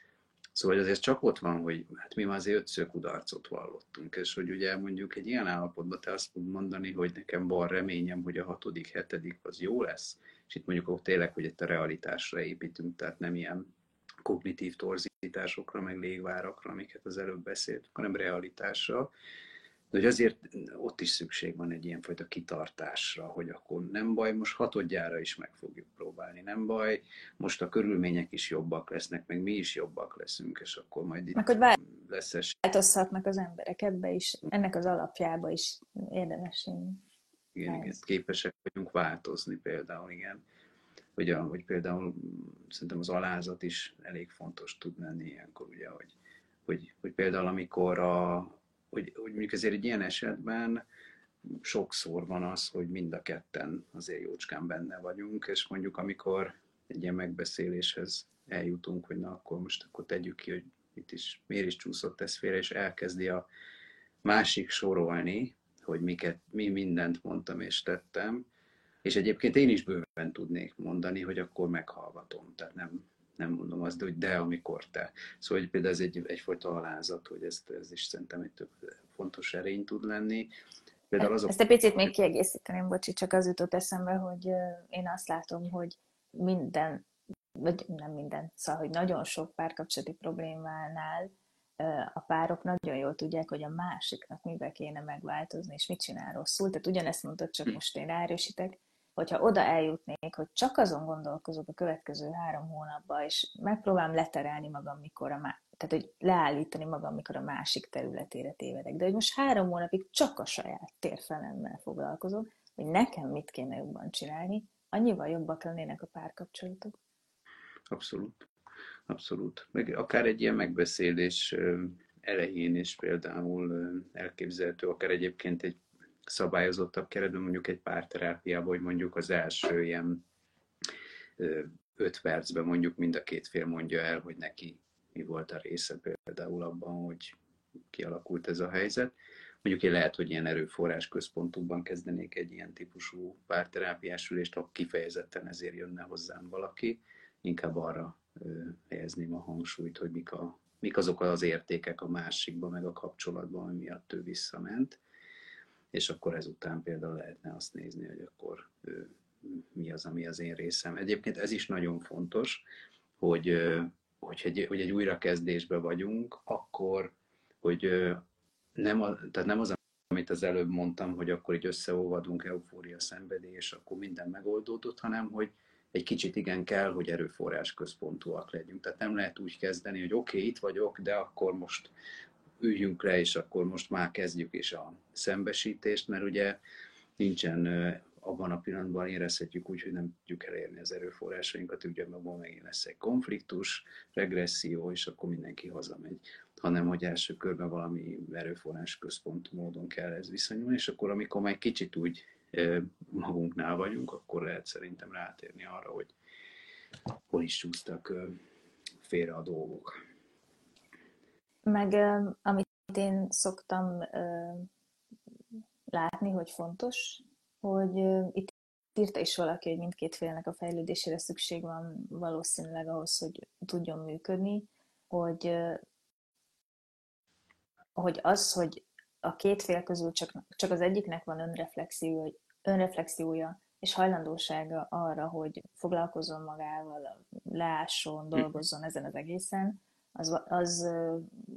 Speaker 2: Szóval azért csak ott van, hogy hát mi már azért ötször kudarcot vallottunk, és hogy ugye mondjuk egy ilyen állapotban te azt tudod mondani, hogy nekem van reményem, hogy a hatodik, hetedik az jó lesz, és itt mondjuk ott tényleg, hogy itt a realitásra építünk, tehát nem ilyen kognitív torzításokra, meg légvárakra, amiket az előbb beszélt, hanem realitásra, de hogy azért ott is szükség van egy ilyenfajta kitartásra, hogy akkor nem baj, most hatodjára is meg fogjuk próbálni, nem baj, most a körülmények is jobbak lesznek, meg mi is jobbak leszünk, és akkor majd itt meg, hogy lesz
Speaker 1: es... változhatnak az emberek ebbe is, ennek az alapjába is érdemes
Speaker 2: igen, igen, képesek vagyunk változni például, igen. Hogy, a, hogy például szerintem az alázat is elég fontos tud lenni ilyenkor, ugye, hogy, hogy, hogy például amikor a, hogy, hogy mondjuk ezért egy ilyen esetben sokszor van az, hogy mind a ketten azért jócskán benne vagyunk, és mondjuk amikor egy ilyen megbeszéléshez eljutunk, hogy na akkor most akkor tegyük ki, hogy itt is, miért is csúszott ez félre, és elkezdi a másik sorolni, hogy miket, mi mindent mondtam és tettem, és egyébként én is bőven tudnék mondani, hogy akkor meghallgatom, tehát nem, nem mondom azt, de hogy de, amikor te. Szóval hogy például ez egy, egyfajta alázat, hogy ezt, ez is szerintem egy több fontos erény tud lenni.
Speaker 1: Például azok... Ezt egy picit még kiegészíteném, bocsi, csak az jutott eszembe, hogy én azt látom, hogy minden, vagy nem minden, szóval, hogy nagyon sok párkapcsolati problémánál a párok nagyon jól tudják, hogy a másiknak mibe kéne megváltozni, és mit csinál rosszul. Tehát ugyanezt mondtad, csak hm. most én ráerősítek, hogyha oda eljutnék, hogy csak azon gondolkozok a következő három hónapban, és megpróbálom leterelni magam, mikor a má- tehát hogy leállítani magam, mikor a másik területére tévedek. De hogy most három hónapig csak a saját térfelemmel foglalkozom, hogy nekem mit kéne jobban csinálni, annyival jobbak lennének a párkapcsolatok.
Speaker 2: Abszolút. Abszolút. Meg akár egy ilyen megbeszélés elején is például elképzelhető, akár egyébként egy szabályozottabb keretben, mondjuk egy párterápiában, hogy mondjuk az első ilyen öt percben mondjuk mind a két fél mondja el, hogy neki mi volt a része például abban, hogy kialakult ez a helyzet. Mondjuk én lehet, hogy ilyen erőforrás központokban kezdenék egy ilyen típusú párterápiás ülést, ha kifejezetten ezért jönne hozzám valaki, inkább arra helyezném a hangsúlyt, hogy mik, a, mik azok az értékek a másikban, meg a kapcsolatban, ami miatt ő visszament, és akkor ezután például lehetne azt nézni, hogy akkor mi az, ami az én részem. Egyébként ez is nagyon fontos, hogy, hogy egy, hogy egy újrakezdésbe vagyunk, akkor, hogy nem, a, tehát nem az, amit az előbb mondtam, hogy akkor így összeolvadunk, eufória, szenvedés, és akkor minden megoldódott, hanem hogy egy kicsit igen kell, hogy erőforrás központúak legyünk. Tehát nem lehet úgy kezdeni, hogy oké, okay, itt vagyok, de akkor most üljünk le, és akkor most már kezdjük is a szembesítést, mert ugye nincsen abban a pillanatban érezhetjük úgy, hogy nem tudjuk elérni az erőforrásainkat, ugye abban megint lesz egy konfliktus, regresszió, és akkor mindenki hazamegy, hanem hogy első körben valami erőforrás központú módon kell ez viszonyulni, és akkor amikor már kicsit úgy magunknál vagyunk, akkor lehet szerintem rátérni arra, hogy hol is csúsztak félre a dolgok.
Speaker 1: Meg amit én szoktam látni, hogy fontos, hogy itt írta is valaki, hogy mindkét félnek a fejlődésére szükség van valószínűleg ahhoz, hogy tudjon működni, hogy, hogy az, hogy a két fél közül csak, csak az egyiknek van önreflexió, önreflexiója és hajlandósága arra, hogy foglalkozzon magával, leásson, dolgozzon ezen az egészen, az, az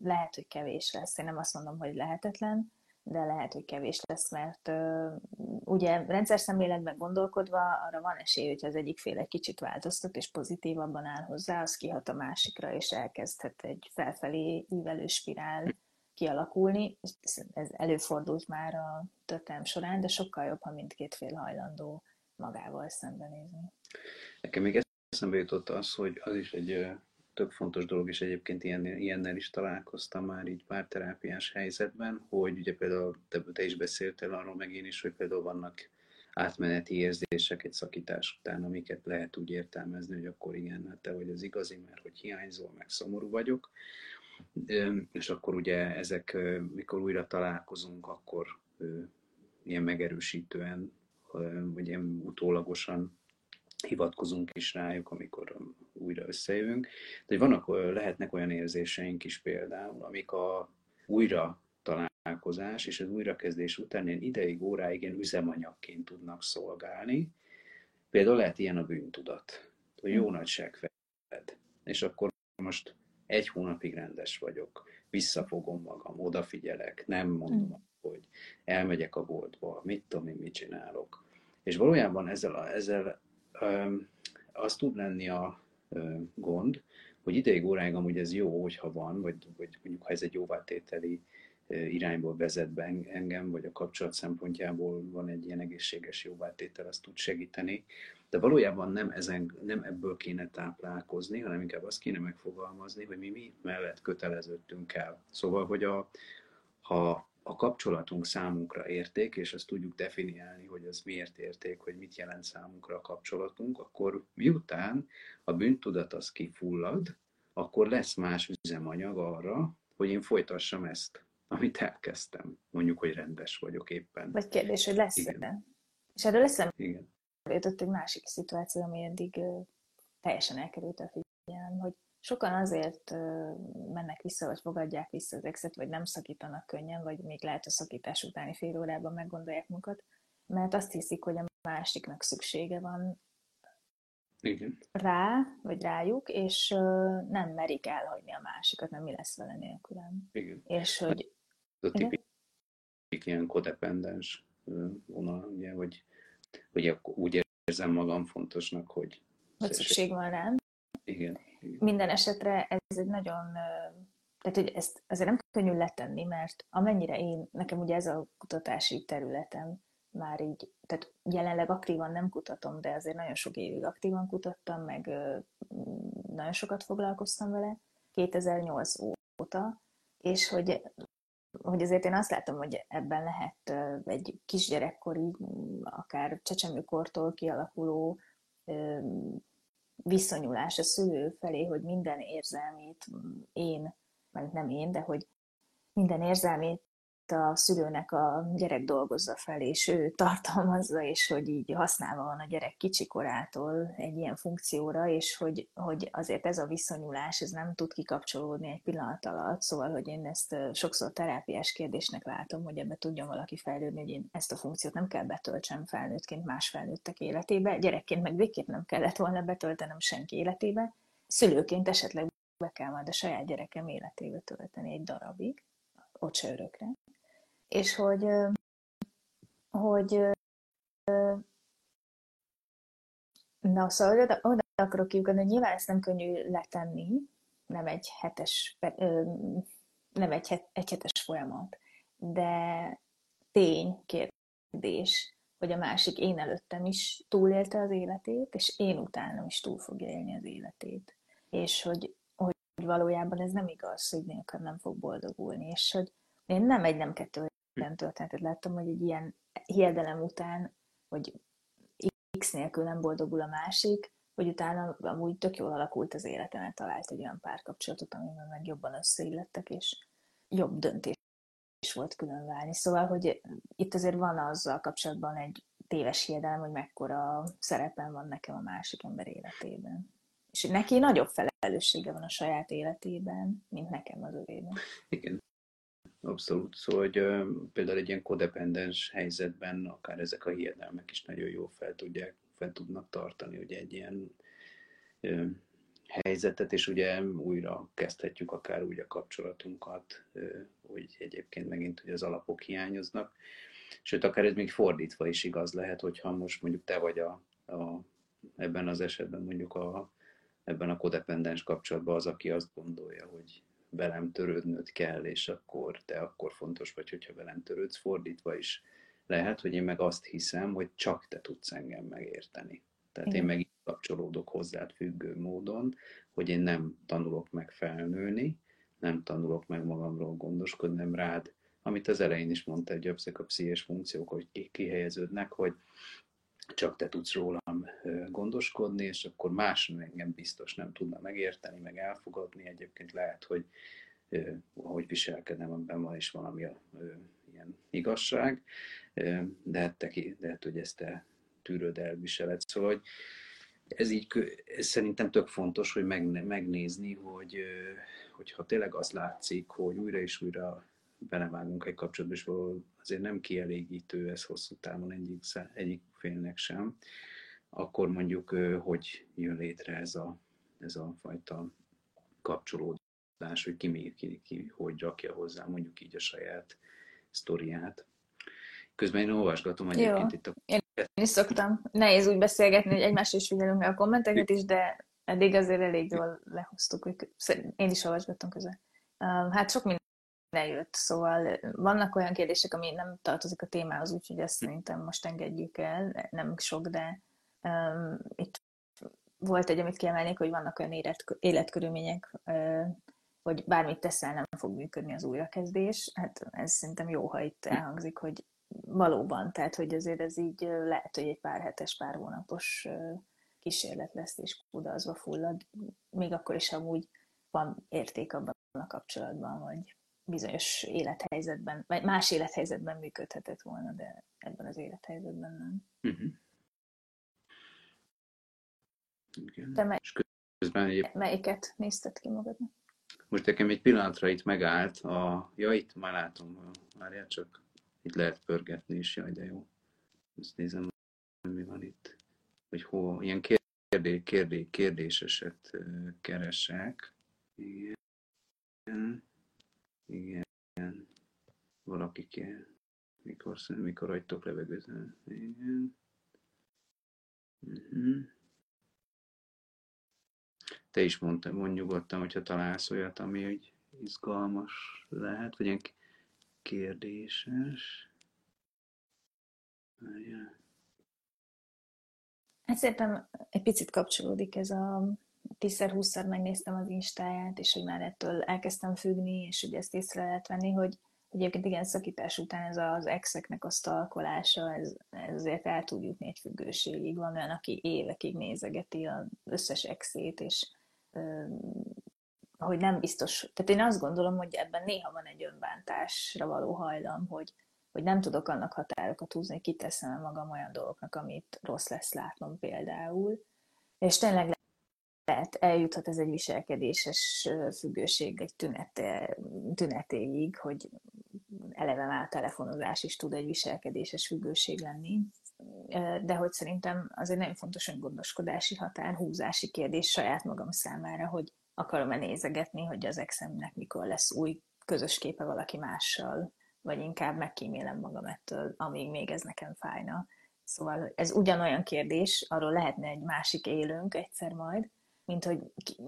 Speaker 1: lehet, hogy kevés lesz. Én nem azt mondom, hogy lehetetlen, de lehet, hogy kevés lesz, mert ugye rendszer szemléletben gondolkodva arra van esély, hogyha az egyik fél egy kicsit változtat és pozitívabban áll hozzá, az kihat a másikra, és elkezdhet egy felfelé ívelő spirál kialakulni. Ez előfordult már a történelm során, de sokkal jobb, ha mindkét fél hajlandó magával szembenézni.
Speaker 2: Nekem még eszembe jutott az, hogy az is egy tök fontos dolog, és egyébként ilyen, ilyennel is találkoztam már így párterápiás helyzetben, hogy ugye például te, te is beszéltél arról meg én is, hogy például vannak átmeneti érzések egy szakítás után, amiket lehet úgy értelmezni, hogy akkor igen, hát te vagy az igazi, mert hogy hiányzol, meg szomorú vagyok. És akkor ugye ezek, mikor újra találkozunk, akkor ilyen megerősítően, vagy ilyen utólagosan hivatkozunk is rájuk, amikor újra összejövünk. De vannak, lehetnek olyan érzéseink is például, amik a újra találkozás és az újrakezdés után ilyen ideig, óráig ilyen üzemanyagként tudnak szolgálni. Például lehet ilyen a bűntudat, hogy jó hm. nagyság feled, és akkor most egy hónapig rendes vagyok, visszafogom magam, odafigyelek, nem mondom, mm. hogy elmegyek a boltba, mit tudom én, mit csinálok. És valójában ezzel, a, ezzel az tud lenni a gond, hogy ideig óráig amúgy ez jó, hogyha van, vagy, vagy mondjuk ha ez egy jóvátételi irányból vezet be engem, vagy a kapcsolat szempontjából van egy ilyen egészséges jóvátétel, azt tud segíteni. De valójában nem, ezen, nem ebből kéne táplálkozni, hanem inkább azt kéne megfogalmazni, hogy mi, mi mellett köteleződtünk el. Szóval, hogy a, ha a kapcsolatunk számunkra érték, és azt tudjuk definiálni, hogy az miért érték, hogy mit jelent számunkra a kapcsolatunk, akkor miután a bűntudat az kifullad, akkor lesz más üzemanyag arra, hogy én folytassam ezt, amit elkezdtem. Mondjuk, hogy rendes vagyok éppen.
Speaker 1: Vagy kérdés, hogy lesz -e? És erről lesz Igen. Jutott egy másik szituáció, ami eddig teljesen elkerült a figyelem, hogy sokan azért mennek vissza, vagy fogadják vissza az exet, vagy nem szakítanak könnyen, vagy még lehet a szakítás utáni fél órában meggondolják magukat, mert azt hiszik, hogy a másiknak szüksége van
Speaker 2: Igen.
Speaker 1: rá, vagy rájuk, és nem merik elhagyni a másikat, nem mi lesz vele nélkülem.
Speaker 2: Igen.
Speaker 1: És hogy...
Speaker 2: A tipik ilyen kodependens vonal, ugye, hogy, hogy úgy érzem magam fontosnak, hogy...
Speaker 1: Hogy szükség van rám.
Speaker 2: Igen.
Speaker 1: Minden esetre ez egy nagyon, tehát hogy ezt azért nem könnyű letenni, mert amennyire én, nekem ugye ez a kutatási területem, már így, tehát jelenleg aktívan nem kutatom, de azért nagyon sok évig aktívan kutattam, meg nagyon sokat foglalkoztam vele, 2008 óta, és hogy, hogy azért én azt látom, hogy ebben lehet egy kisgyerekkori, akár csecsemőkortól kialakuló viszonyulás a szülő felé, hogy minden érzelmét én, mert nem én, de hogy minden érzelmét a szülőnek a gyerek dolgozza fel, és ő tartalmazza, és hogy így használva van a gyerek kicsikorától egy ilyen funkcióra, és hogy, hogy azért ez a viszonyulás, ez nem tud kikapcsolódni egy pillanat alatt, szóval, hogy én ezt sokszor terápiás kérdésnek látom, hogy ebbe tudjon valaki fejlődni, hogy én ezt a funkciót nem kell betöltsem felnőttként más felnőttek életébe, gyerekként meg végképp nem kellett volna betöltenem senki életébe, szülőként esetleg be kell majd a saját gyerekem életébe tölteni egy darabig, ott se örökre. És hogy, hogy na szóval oda, oda akarok kiugodni, hogy nyilván ezt nem könnyű letenni, nem egy hetes, nem egy, het, egy hetes folyamat, de tény kérdés, hogy a másik én előttem is túlélte az életét, és én utánam is túl fogja élni az életét. És hogy hogy valójában ez nem igaz, hogy nélkül nem fog boldogulni, és hogy én nem egy, nem kettő nem történetet láttam, hogy egy ilyen hiedelem után, hogy X nélkül nem boldogul a másik, hogy utána amúgy tök jól alakult az életem, talált egy olyan párkapcsolatot, amiben meg jobban összeillettek, és jobb döntés is volt külön válni. Szóval, hogy itt azért van azzal kapcsolatban egy téves hiedelem, hogy mekkora szerepem van nekem a másik ember életében. És neki nagyobb felelőssége van a saját életében, mint nekem az övében.
Speaker 2: Igen, abszolút. Szóval, hogy például egy ilyen kodependens helyzetben akár ezek a hiedelmek is nagyon jó fel tudják, fel tudnak tartani, ugye egy ilyen uh, helyzetet, és ugye újra kezdhetjük akár úgy a kapcsolatunkat, hogy egyébként megint hogy az alapok hiányoznak. Sőt, akár ez még fordítva is igaz lehet, hogyha most mondjuk te vagy a, a ebben az esetben mondjuk a ebben a kodependens kapcsolatban az, aki azt gondolja, hogy velem törődnöd kell, és akkor te akkor fontos vagy, hogyha velem törődsz, fordítva is lehet, hogy én meg azt hiszem, hogy csak te tudsz engem megérteni. Tehát Igen. én meg kapcsolódok hozzád függő módon, hogy én nem tanulok meg felnőni, nem tanulok meg magamról gondoskodni, nem rád, amit az elején is mondta, hogy a pszichés funkciók, hogy kihelyeződnek, hogy csak te tudsz rólam gondoskodni, és akkor más engem biztos nem tudna megérteni, meg elfogadni. Egyébként lehet, hogy ahogy viselkedem, ebben van is valami a, ilyen igazság, de hát, te, de hát, hogy ezt te tűröd, elviseled. Szóval, hogy ez így ez szerintem tök fontos, hogy megnézni, hogy, hogyha tényleg az látszik, hogy újra és újra belevágunk egy kapcsolatba, és azért nem kielégítő ez hosszú távon egyik, egyik félnek sem, akkor mondjuk hogy jön létre ez a, ez a fajta kapcsolódás, hogy ki, még, ki, ki hogy rakja hozzá mondjuk így a saját sztoriát. Közben én olvasgatom egyébként
Speaker 1: itt a... Én is szoktam. Nehéz úgy beszélgetni, hogy egymásra is figyelünk a kommenteket is, de eddig azért elég jól lehoztuk, hogy én is olvasgatom közben. Hát sok minden lejött. Szóval vannak olyan kérdések, ami nem tartozik a témához, úgyhogy ezt szerintem most engedjük el, nem sok, de um, itt volt egy, amit kiemelnék, hogy vannak olyan élet, életkörülmények, uh, hogy bármit teszel, nem fog működni az újrakezdés. Hát ez szerintem jó, ha itt elhangzik, hogy valóban, tehát hogy azért ez így lehet, hogy egy pár hetes, pár hónapos kísérlet lesz, és kudazva fullad, még akkor is amúgy van érték abban a kapcsolatban, hogy bizonyos élethelyzetben, vagy más élethelyzetben működhetett volna, de ebben az élethelyzetben nem. Uh-huh. Igen. Te mely, közben egy... melyiket nézted ki magadnak?
Speaker 2: Most nekem egy pillanatra itt megállt a... Ja, itt már látom, várjál csak. Itt lehet pörgetni is, jaj, de jó. Ezt nézem, mi van itt. Hogy hol, ilyen kérdé, kérdé, kérdéseset keresek. Igen. Igen. Valaki kell. Mikor, mikor hagytok levegőzni. Igen. Uh-huh. Te is mondtad, mondj nyugodtan, hogyha találsz olyat, ami hogy izgalmas lehet, vagy ilyen kérdéses.
Speaker 1: Hát szerintem egy picit kapcsolódik ez a 10-20-szor megnéztem az instáját, és hogy már ettől elkezdtem függni, és hogy ezt észre lehet venni, hogy egyébként igen, szakítás után ez az exeknek a stalkolása, ez, ez azért el tud jutni egy függőségig. Van olyan, aki évekig nézegeti az összes exét, és hogy nem biztos, tehát én azt gondolom, hogy ebben néha van egy önbántásra való hajlam, hogy, hogy nem tudok annak határokat húzni, kiteszem magam olyan dolgoknak, amit rossz lesz látnom például. És tényleg lehet, eljuthat ez egy viselkedéses függőség egy tünete, tünetéig, hogy eleve már a telefonozás is tud egy viselkedéses függőség lenni. De hogy szerintem azért nagyon fontos gondoskodási határ, húzási kérdés saját magam számára, hogy akarom-e nézegetni, hogy az exemnek mikor lesz új közös képe valaki mással, vagy inkább megkímélem magam ettől, amíg még ez nekem fájna. Szóval ez ugyanolyan kérdés, arról lehetne egy másik élőnk egyszer majd, mint hogy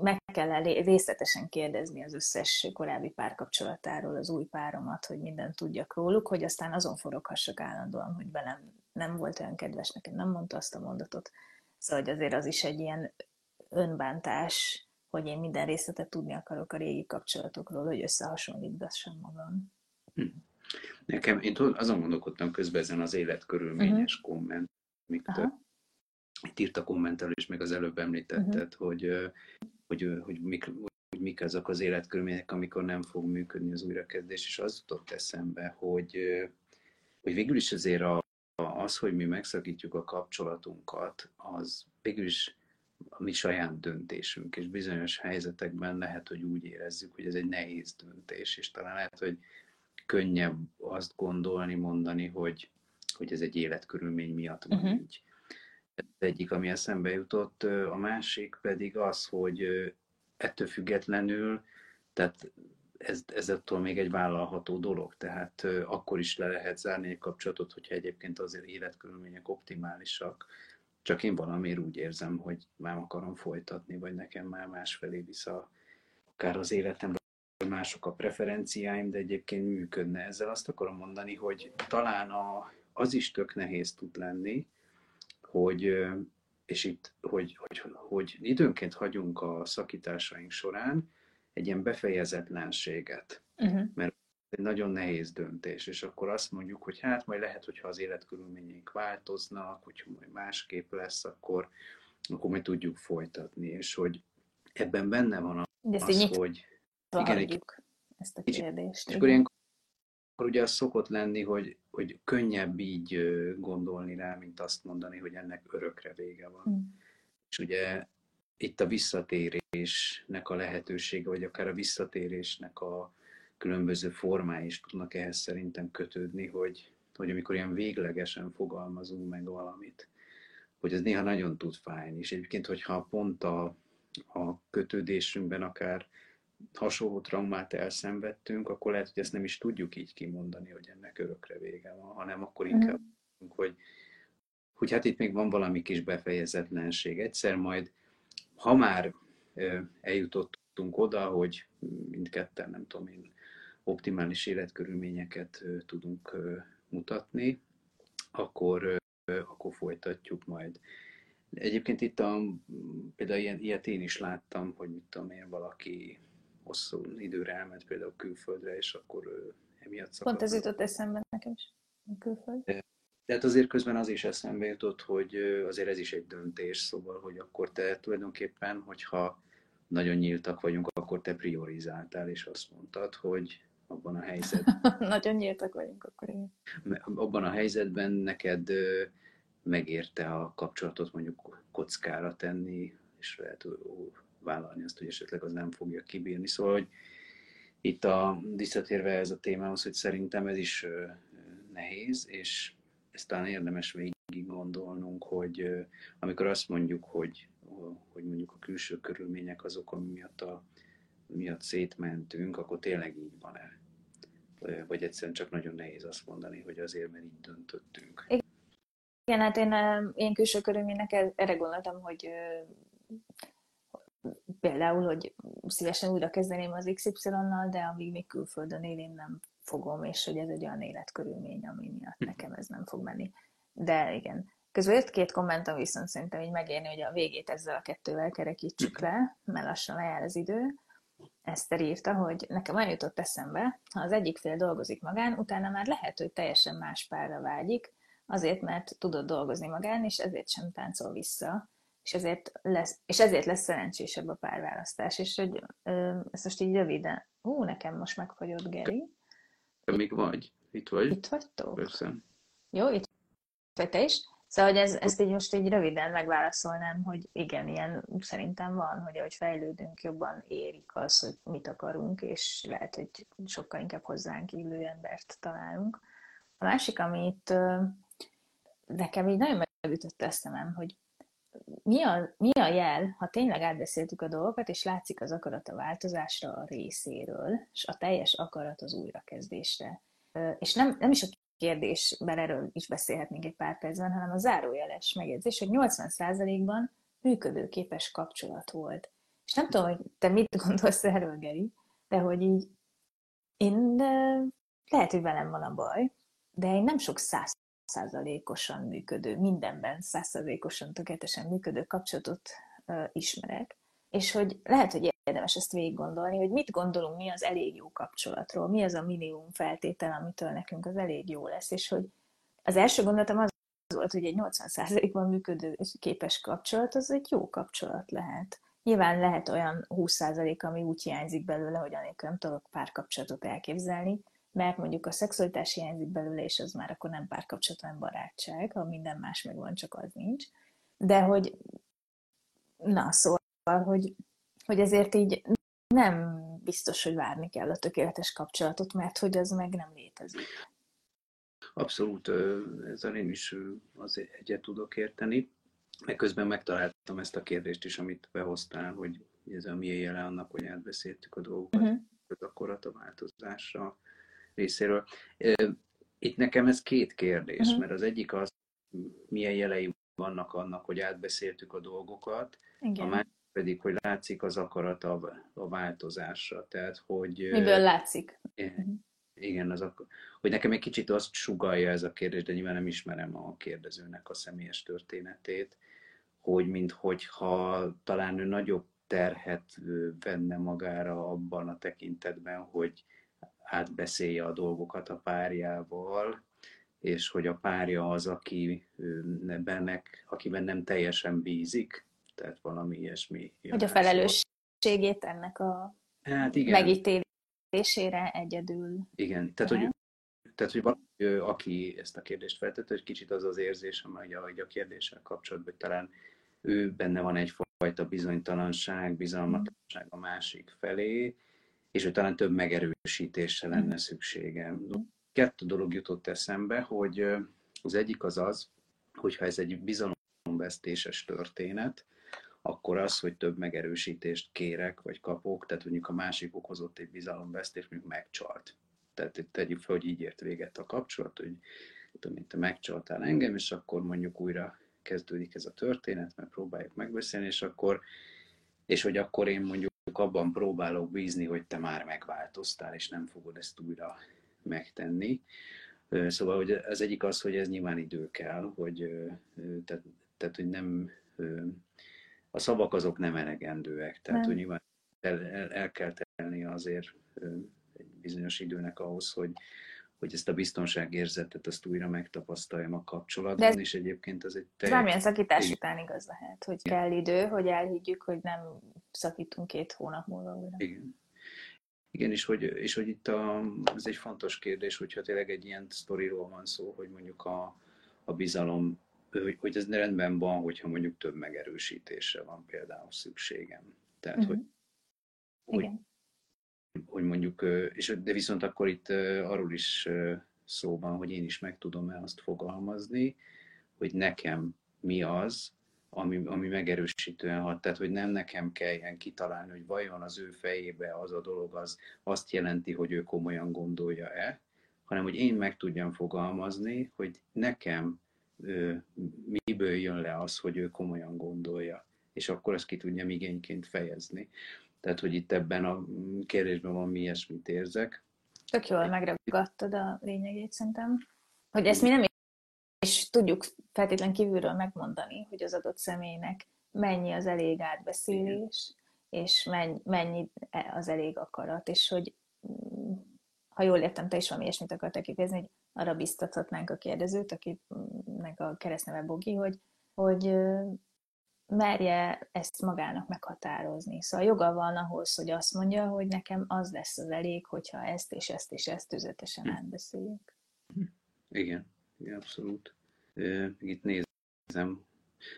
Speaker 1: meg kell részletesen kérdezni az összes korábbi párkapcsolatáról az új páromat, hogy mindent tudjak róluk, hogy aztán azon foroghassak állandóan, hogy velem nem volt olyan kedves, nekem nem mondta azt a mondatot. Szóval hogy azért az is egy ilyen önbántás, hogy én minden részletet tudni akarok a régi kapcsolatokról, hogy összehasonlítgassam magam. Hm.
Speaker 2: Nekem, én azon gondolkodtam közben ezen az életkörülményes uh-huh. komment, amiket itt írt a kommentelő is, meg az előbb említetted, uh-huh. hogy, hogy, hogy, mik, hogy mik azok az életkörülmények, amikor nem fog működni az újrakezdés, és az jutott eszembe, hogy, hogy végül is azért a, az, hogy mi megszakítjuk a kapcsolatunkat, az végül is a mi saját döntésünk, és bizonyos helyzetekben lehet, hogy úgy érezzük, hogy ez egy nehéz döntés, és talán lehet, hogy könnyebb azt gondolni, mondani, hogy, hogy ez egy életkörülmény miatt van uh-huh. így. Egyik, ami eszembe jutott, a másik pedig az, hogy ettől függetlenül, tehát ez, ez attól még egy vállalható dolog, tehát akkor is le lehet zárni egy kapcsolatot, hogyha egyébként azért életkörülmények optimálisak, csak én valamiért úgy érzem, hogy már akarom folytatni, vagy nekem már másfelé vissza akár az életem, vagy mások a preferenciáim, de egyébként működne ezzel. Azt akarom mondani, hogy talán a, az is tök nehéz tud lenni, hogy, és itt, hogy, hogy, hogy időnként hagyunk a szakításaink során egy ilyen befejezetlenséget, uh-huh. mert egy nagyon nehéz döntés, és akkor azt mondjuk, hogy hát majd lehet, hogyha az életkörülményeink változnak, hogyha majd másképp lesz, akkor, akkor majd tudjuk folytatni, és hogy ebben benne van az, az hogy
Speaker 1: igen, ezt a kérdést.
Speaker 2: És akkor ilyenkor ugye az szokott lenni, hogy, hogy könnyebb így gondolni rá, mint azt mondani, hogy ennek örökre vége van. Mm. És ugye itt a visszatérésnek a lehetősége, vagy akár a visszatérésnek a különböző formái is tudnak ehhez szerintem kötődni, hogy, hogy amikor ilyen véglegesen fogalmazunk meg valamit, hogy ez néha nagyon tud fájni. És egyébként, hogyha pont a, a kötődésünkben akár hasonló traumát elszenvedtünk, akkor lehet, hogy ezt nem is tudjuk így kimondani, hogy ennek örökre vége van, hanem akkor mhm. inkább, mm. hogy, hogy hát itt még van valami kis befejezetlenség. Egyszer majd, ha már eljutottunk oda, hogy mindketten, nem tudom én, optimális életkörülményeket tudunk mutatni, akkor, akkor folytatjuk majd. Egyébként itt a, például ilyen, ilyet én is láttam, hogy mit tudom én, valaki hosszú időre elment például külföldre, és akkor ő emiatt
Speaker 1: szakadott. Pont ez jutott eszembe nekem is, a külföld.
Speaker 2: Tehát azért közben az is eszembe jutott, hogy azért ez is egy döntés, szóval, hogy akkor te tulajdonképpen, hogyha nagyon nyíltak vagyunk, akkor te priorizáltál, és azt mondtad, hogy abban a helyzetben...
Speaker 1: nagyon nyíltak vagyunk, akkor igen.
Speaker 2: Abban a helyzetben neked megérte a kapcsolatot mondjuk kockára tenni, és lehet vállalni azt, hogy esetleg az nem fogja kibírni. Szóval, hogy itt a, visszatérve ez a témához, hogy szerintem ez is nehéz, és ezt talán érdemes végig gondolnunk, hogy amikor azt mondjuk, hogy, hogy mondjuk a külső körülmények azok, ami miatt, a, miatt szétmentünk, akkor tényleg így van-e? Vagy egyszerűen csak nagyon nehéz azt mondani, hogy azért, mert így döntöttünk.
Speaker 1: Igen, hát én, én külső körülménynek erre gondoltam, hogy például, hogy szívesen újra kezdeném az XY-nal, de amíg még külföldön él, én nem fogom, és hogy ez egy olyan életkörülmény, ami miatt hm. nekem ez nem fog menni. De igen. Közben jött két komment, ami viszont szerintem így megérni, hogy a végét ezzel a kettővel kerekítsük hm. le, mert lassan lejár az idő. Eszter írta, hogy nekem olyan jutott eszembe, ha az egyik fél dolgozik magán, utána már lehet, hogy teljesen más párra vágyik, azért, mert tudod dolgozni magán, és ezért sem táncol vissza, és ezért lesz, és ezért lesz szerencsésebb a párválasztás. És hogy ezt most így röviden, ú, nekem most megfagyott Geri.
Speaker 2: Te még vagy? Itt vagy?
Speaker 1: Itt vagytok?
Speaker 2: Persze.
Speaker 1: Jó, itt vagy te is? Szóval, hogy ez, ezt így most így röviden megválaszolnám, hogy igen, ilyen szerintem van, hogy ahogy fejlődünk, jobban érik az, hogy mit akarunk, és lehet, hogy sokkal inkább hozzánk illő embert találunk. A másik, amit nekem így nagyon megütött eszemem, hogy mi a, mi a jel, ha tényleg átbeszéltük a dolgokat, és látszik az akarat a változásra a részéről, és a teljes akarat az újrakezdésre. És nem, nem is a kérdésben erről is beszélhetnénk egy pár percben, hanem a zárójeles megjegyzés, hogy 80%-ban működőképes kapcsolat volt. És nem tudom, hogy te mit gondolsz erről, Geri, de hogy így én de lehet, hogy velem van a baj, de én nem sok száz százalékosan működő, mindenben százszázalékosan tökéletesen működő kapcsolatot uh, ismerek, és hogy lehet, hogy érdemes ezt végig gondolni, hogy mit gondolunk mi az elég jó kapcsolatról, mi az a minimum feltétel, amitől nekünk az elég jó lesz, és hogy az első gondolatom az volt, hogy egy 80%-ban működő képes kapcsolat, az egy jó kapcsolat lehet. Nyilván lehet olyan 20% ami úgy hiányzik belőle, hogy anélkül nem tudok párkapcsolatot elképzelni, mert mondjuk a szexualitás hiányzik belőle, és az már akkor nem párkapcsolat, hanem barátság, ha minden más megvan, csak az nincs. De hogy, na szóval, hogy, hogy ezért így nem biztos, hogy várni kell a tökéletes kapcsolatot, mert hogy az meg nem létezik.
Speaker 2: Abszolút, ezzel én is az egyet tudok érteni. Meg közben megtaláltam ezt a kérdést is, amit behoztál, hogy ez a milyen jele annak, hogy átbeszéltük a dolgokat, uh-huh. akkor a változásra részéről. Itt nekem ez két kérdés, uh-huh. mert az egyik az, milyen jelei vannak annak, hogy átbeszéltük a dolgokat, Igen. a másik pedig, hogy látszik az akarat a, a változásra. Tehát, hogy...
Speaker 1: Miből látszik?
Speaker 2: Igen, az ak- hogy nekem egy kicsit azt sugalja ez a kérdés, de nyilván nem ismerem a kérdezőnek a személyes történetét, hogy minthogyha talán ő nagyobb terhet venne magára abban a tekintetben, hogy átbeszélje a dolgokat a párjával, és hogy a párja az, aki bennek, akiben nem teljesen bízik, tehát valami ilyesmi.
Speaker 1: Hogy a felelősségét ennek a hát igen. megítélésére egyedül.
Speaker 2: Igen, tehát hogy, tehát, hogy valaki, aki ezt a kérdést feltette, hogy kicsit az az érzés, amely a, a kérdéssel kapcsolatban, hogy talán ő benne van egyfajta bizonytalanság, bizalmatlanság a másik felé, és hogy talán több megerősítésre lenne szüksége. Kettő dolog jutott eszembe, hogy az egyik az az, hogyha ez egy bizalomvesztéses történet, akkor az, hogy több megerősítést kérek, vagy kapok, tehát mondjuk a másik okozott egy bizalomvesztést, mondjuk megcsalt. Tehát tegyük fel, hogy így ért véget a kapcsolat, hogy tudom, te megcsaltál engem, és akkor mondjuk újra kezdődik ez a történet, mert próbáljuk megbeszélni, és akkor, és hogy akkor én mondjuk abban próbálok bízni, hogy te már megváltoztál, és nem fogod ezt újra megtenni. Szóval hogy az egyik az, hogy ez nyilván idő kell, hogy, tehát, tehát hogy nem, a szavak azok nem elegendőek, tehát nem. hogy nyilván el, el, el kell tenni azért egy bizonyos időnek ahhoz, hogy, hogy ezt a biztonságérzetet azt újra megtapasztaljam a kapcsolatban, ez, és egyébként az egy
Speaker 1: teljes... Valamilyen szakítás után igaz lehet, hogy Igen. kell idő, hogy elhiggyük, hogy nem szakítunk két hónap múlva újra.
Speaker 2: Igen. Igen, és hogy, és hogy itt a, ez egy fontos kérdés, hogyha tényleg egy ilyen sztoriról van szó, hogy mondjuk a, a bizalom, hogy, hogy ez rendben van, hogyha mondjuk több megerősítésre van például szükségem. Tehát, uh-huh. hogy, hogy, hogy mondjuk, és de viszont akkor itt arról is szó van, hogy én is meg tudom-e azt fogalmazni, hogy nekem mi az, ami, ami megerősítően hat. Tehát, hogy nem nekem kelljen kitalálni, hogy vajon az ő fejébe az a dolog az azt jelenti, hogy ő komolyan gondolja-e, hanem hogy én meg tudjam fogalmazni, hogy nekem ő, miből jön le az, hogy ő komolyan gondolja. És akkor ezt ki tudjam igényként fejezni. Tehát, hogy itt ebben a kérdésben van mi ilyesmit érzek.
Speaker 1: Tök jól megragadtad a lényegét szerintem. Hogy ezt mi nem is tudjuk feltétlen kívülről megmondani, hogy az adott személynek mennyi az elég átbeszélés, és mennyi, az elég akarat, és hogy mm, ha jól értem, te is valami ilyesmit akartál kifejezni, hogy arra biztathatnánk a kérdezőt, akinek a keresztneve Bogi, hogy, hogy merje ezt magának meghatározni. Szóval joga van ahhoz, hogy azt mondja, hogy nekem az lesz az elég, hogyha ezt és ezt és ezt tüzetesen hm. átbeszéljük.
Speaker 2: Igen, igen, abszolút. Itt nézem,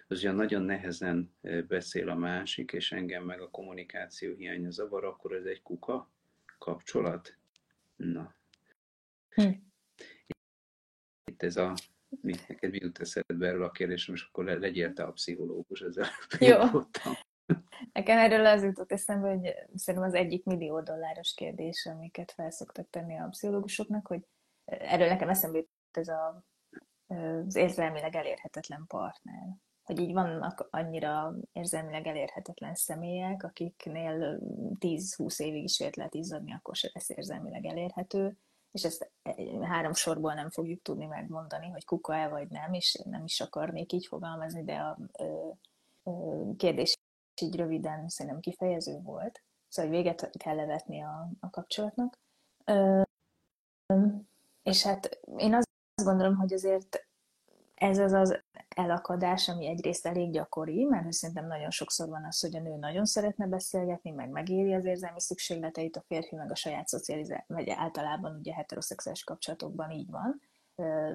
Speaker 2: az ugye nagyon nehezen beszél a másik, és engem meg a kommunikáció hiánya zavar, akkor ez egy kuka kapcsolat? Na. Hm. Itt ez a mi, neked mi jut eszedbe erről a kérdésről, és akkor legyél te a pszichológus ezzel.
Speaker 1: Jó. Nekem erről az jutott eszembe, hogy szerintem az egyik millió dolláros kérdés, amiket felszoktak tenni a pszichológusoknak, hogy erről nekem eszembe jut ez a, az érzelmileg elérhetetlen partner. Hogy így vannak annyira érzelmileg elérhetetlen személyek, akiknél 10-20 évig is vért lehet izzadni, akkor se lesz érzelmileg elérhető, és ezt három sorból nem fogjuk tudni megmondani, hogy kuka-e vagy nem, és nem is akarnék így fogalmazni, de a ö, ö, kérdés így röviden szerintem kifejező volt, szóval hogy véget kell levetni a, a kapcsolatnak. Ö, és hát én azt gondolom, hogy azért ez az az elakadás, ami egyrészt elég gyakori, mert szerintem nagyon sokszor van az, hogy a nő nagyon szeretne beszélgetni, meg megéri az érzelmi szükségleteit, a férfi meg a saját szocializáció, vagy általában ugye heteroszexuális kapcsolatokban így van,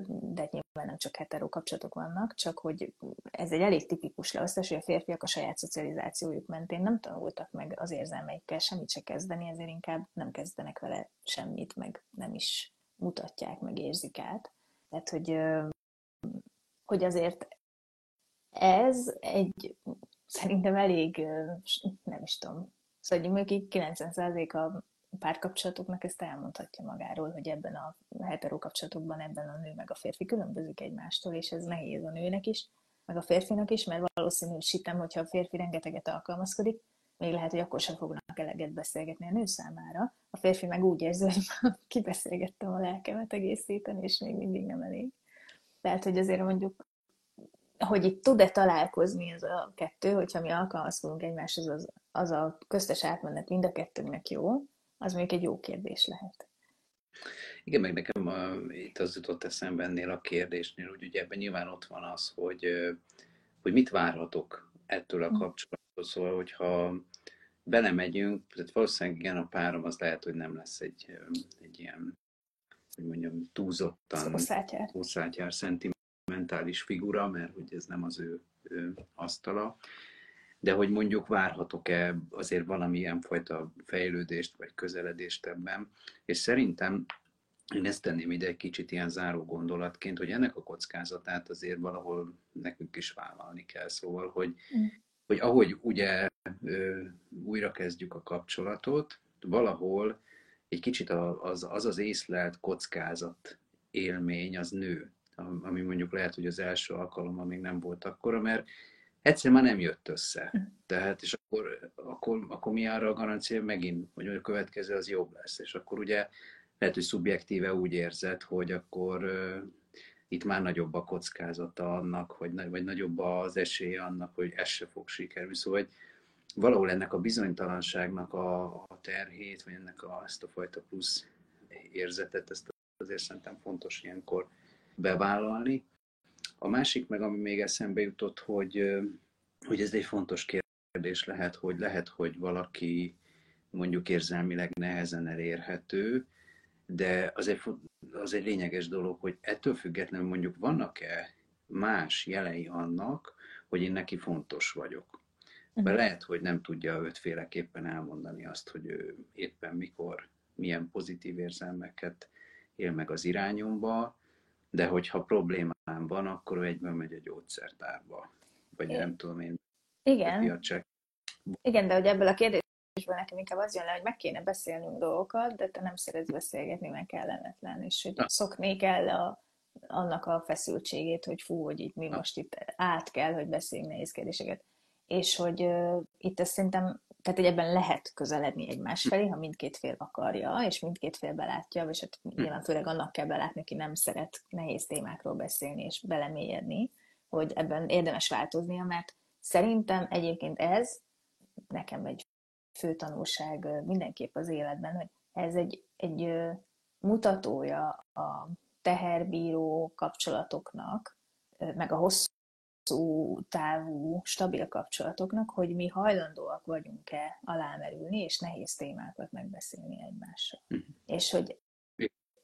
Speaker 1: de nyilván nem csak hetero kapcsolatok vannak, csak hogy ez egy elég tipikus leosztás, hogy a férfiak a saját szocializációjuk mentén nem tanultak meg az érzelmeikkel semmit se kezdeni, ezért inkább nem kezdenek vele semmit, meg nem is mutatják, meg érzik át. Tehát, hogy hogy azért ez egy szerintem elég, nem is tudom, szóval mondjuk 90% a párkapcsolatoknak ezt elmondhatja magáról, hogy ebben a hetero kapcsolatokban ebben a nő meg a férfi különbözik egymástól, és ez nehéz a nőnek is, meg a férfinak is, mert valószínűsítem, hogyha a férfi rengeteget alkalmazkodik, még lehet, hogy akkor sem fognak eleget beszélgetni a nő számára. A férfi meg úgy érzi, hogy kibeszélgettem a lelkemet egész héten, és még mindig nem elég. Tehát, hogy azért mondjuk, hogy itt tud-e találkozni ez a kettő, hogyha mi alkalmazkodunk egymáshoz, az, az a köztes átmenet mind a kettőnknek jó, az még egy jó kérdés lehet.
Speaker 2: Igen, meg nekem a, itt az jutott eszembe ennél a kérdésnél, hogy ugye ebben nyilván ott van az, hogy, hogy mit várhatok ettől a hm. kapcsolattól. Szóval, hogyha belemegyünk, tehát valószínűleg igen, a párom az lehet, hogy nem lesz egy, egy ilyen hogy mondjam, túlzottan hosszátjár szentimentális figura, mert hogy ez nem az ő, ő asztala, de hogy mondjuk várhatok-e azért valamilyen fajta fejlődést vagy közeledést ebben, és szerintem én ezt tenném ide egy kicsit ilyen záró gondolatként, hogy ennek a kockázatát azért valahol nekünk is vállalni kell. Szóval, hogy, mm. hogy ahogy ugye újra kezdjük a kapcsolatot, valahol egy kicsit az az, az észlelt kockázat élmény az nő, ami mondjuk lehet, hogy az első alkalommal még nem volt akkora, mert egyszer már nem jött össze. Hm. Tehát, és akkor, akkor, akkor mi arra a garancia, megint, hogy a következő az jobb lesz. És akkor ugye lehet, hogy szubjektíve úgy érzed, hogy akkor uh, itt már nagyobb a kockázata annak, hogy, vagy nagyobb az esélye annak, hogy ez se fog sikerülni. Szóval, hogy valahol ennek a bizonytalanságnak a, a terhét, vagy ennek a, ezt a fajta plusz érzetet, ezt azért szerintem fontos ilyenkor bevállalni. A másik meg, ami még eszembe jutott, hogy, hogy ez egy fontos kérdés lehet, hogy lehet, hogy valaki mondjuk érzelmileg nehezen elérhető, de az egy, az egy lényeges dolog, hogy ettől függetlenül mondjuk vannak-e más jelei annak, hogy én neki fontos vagyok. Mert uh-huh. lehet, hogy nem tudja ötféleképpen elmondani azt, hogy ő éppen mikor, milyen pozitív érzelmeket él meg az irányomba, de hogyha problémám van, akkor ő egyből megy a gyógyszertárba. Vagy Igen. nem tudom én.
Speaker 1: Igen. Igen, de hogy ebből a kérdésből nekem inkább az jön le, hogy meg kéne beszélnünk dolgokat, de te nem szeretsz beszélgetni, mert kellemetlen, és hogy Na. szokni kell a, annak a feszültségét, hogy fú, hogy itt mi Na. most itt át kell, hogy beszéljünk nehéz kérdéseket és hogy uh, itt ezt szerintem, tehát hogy ebben lehet közeledni egymás hm. felé, ha mindkét fél akarja, és mindkét fél belátja, és hát hm. nyilván főleg annak kell belátni, aki nem szeret nehéz témákról beszélni és belemélyedni, hogy ebben érdemes változnia, mert szerintem egyébként ez nekem egy fő tanulság mindenképp az életben, hogy ez egy, egy mutatója a teherbíró kapcsolatoknak, meg a hosszú hosszú távú, stabil kapcsolatoknak, hogy mi hajlandóak vagyunk-e alámerülni, és nehéz témákat megbeszélni egymással. Uh-huh. És hogy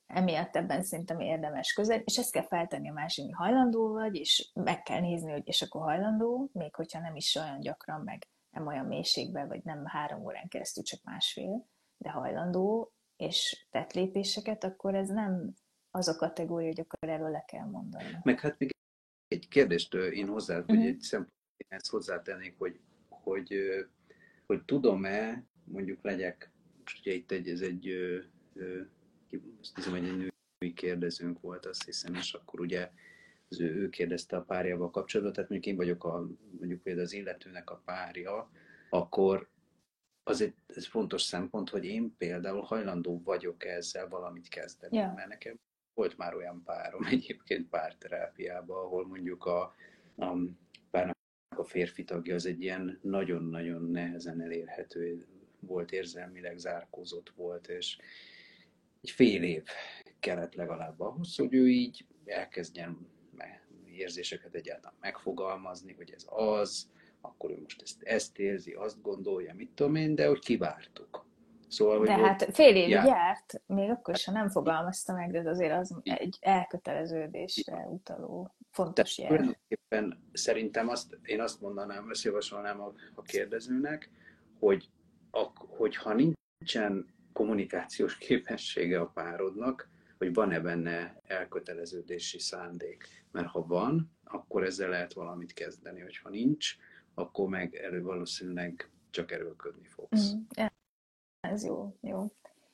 Speaker 1: emiatt ebben szerintem érdemes közel, és ezt kell feltenni a másik, hogy hajlandó vagy, és meg kell nézni, hogy és akkor hajlandó, még hogyha nem is olyan gyakran, meg nem olyan mélységben, vagy nem három órán keresztül, csak másfél, de hajlandó, és tett lépéseket, akkor ez nem az a kategória, hogy akkor erről le kell mondani.
Speaker 2: Meg hát még egy kérdést én hozzá, uh-huh. vagy mhm. egy szempont, ezt hozzátennék, hogy, hogy, hogy tudom-e, mondjuk legyek, most ugye itt egy, ez egy, azt hiszem, hogy egy női kérdezőnk volt, azt hiszem, és akkor ugye az ő, ő kérdezte a párjával kapcsolatban, tehát mondjuk én vagyok a, mondjuk például az illetőnek a párja, akkor az egy ez fontos szempont, hogy én például hajlandó vagyok ezzel valamit kezdeni, yeah. mert nekem volt már olyan párom egyébként párterápiában, ahol mondjuk a, a párnak a férfi tagja az egy ilyen nagyon-nagyon nehezen elérhető volt, érzelmileg zárkózott volt, és egy fél év kellett legalább ahhoz, hogy ő így elkezdjen érzéseket egyáltalán megfogalmazni, hogy ez az, akkor ő most ezt, ezt érzi, azt gondolja, mit tudom én, de hogy kivártuk.
Speaker 1: Szóval, hogy de hát fél évig járt. járt, még akkor sem nem fogalmazta meg, de azért az egy elköteleződésre utaló fontos jel.
Speaker 2: Tulajdonképpen szerintem azt, én azt mondanám, ezt javasolnám a, a kérdezőnek, hogy a, hogyha nincsen kommunikációs képessége a párodnak, hogy van-e benne elköteleződési szándék. Mert ha van, akkor ezzel lehet valamit kezdeni, hogy ha nincs, akkor meg elő valószínűleg csak erőlködni fogsz. Mm,
Speaker 1: ez jó, jó.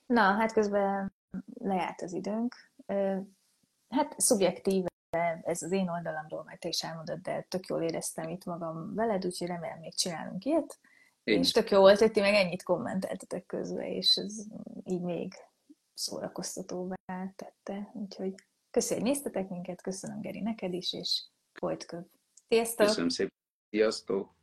Speaker 1: Na, hát közben lejárt az időnk. Hát szubjektíve ez az én oldalamról, majd te is elmondod, de tök jól éreztem itt magam veled, úgyhogy remélem még csinálunk ilyet. Én és tök jó volt, hogy ti meg ennyit kommenteltetek közben, és ez így még szórakoztatóvá tette. Úgyhogy köszönöm, hogy néztetek minket, köszönöm Geri neked is, és folyt köv. Sziasztok!
Speaker 2: Köszönöm szépen, sziasztok!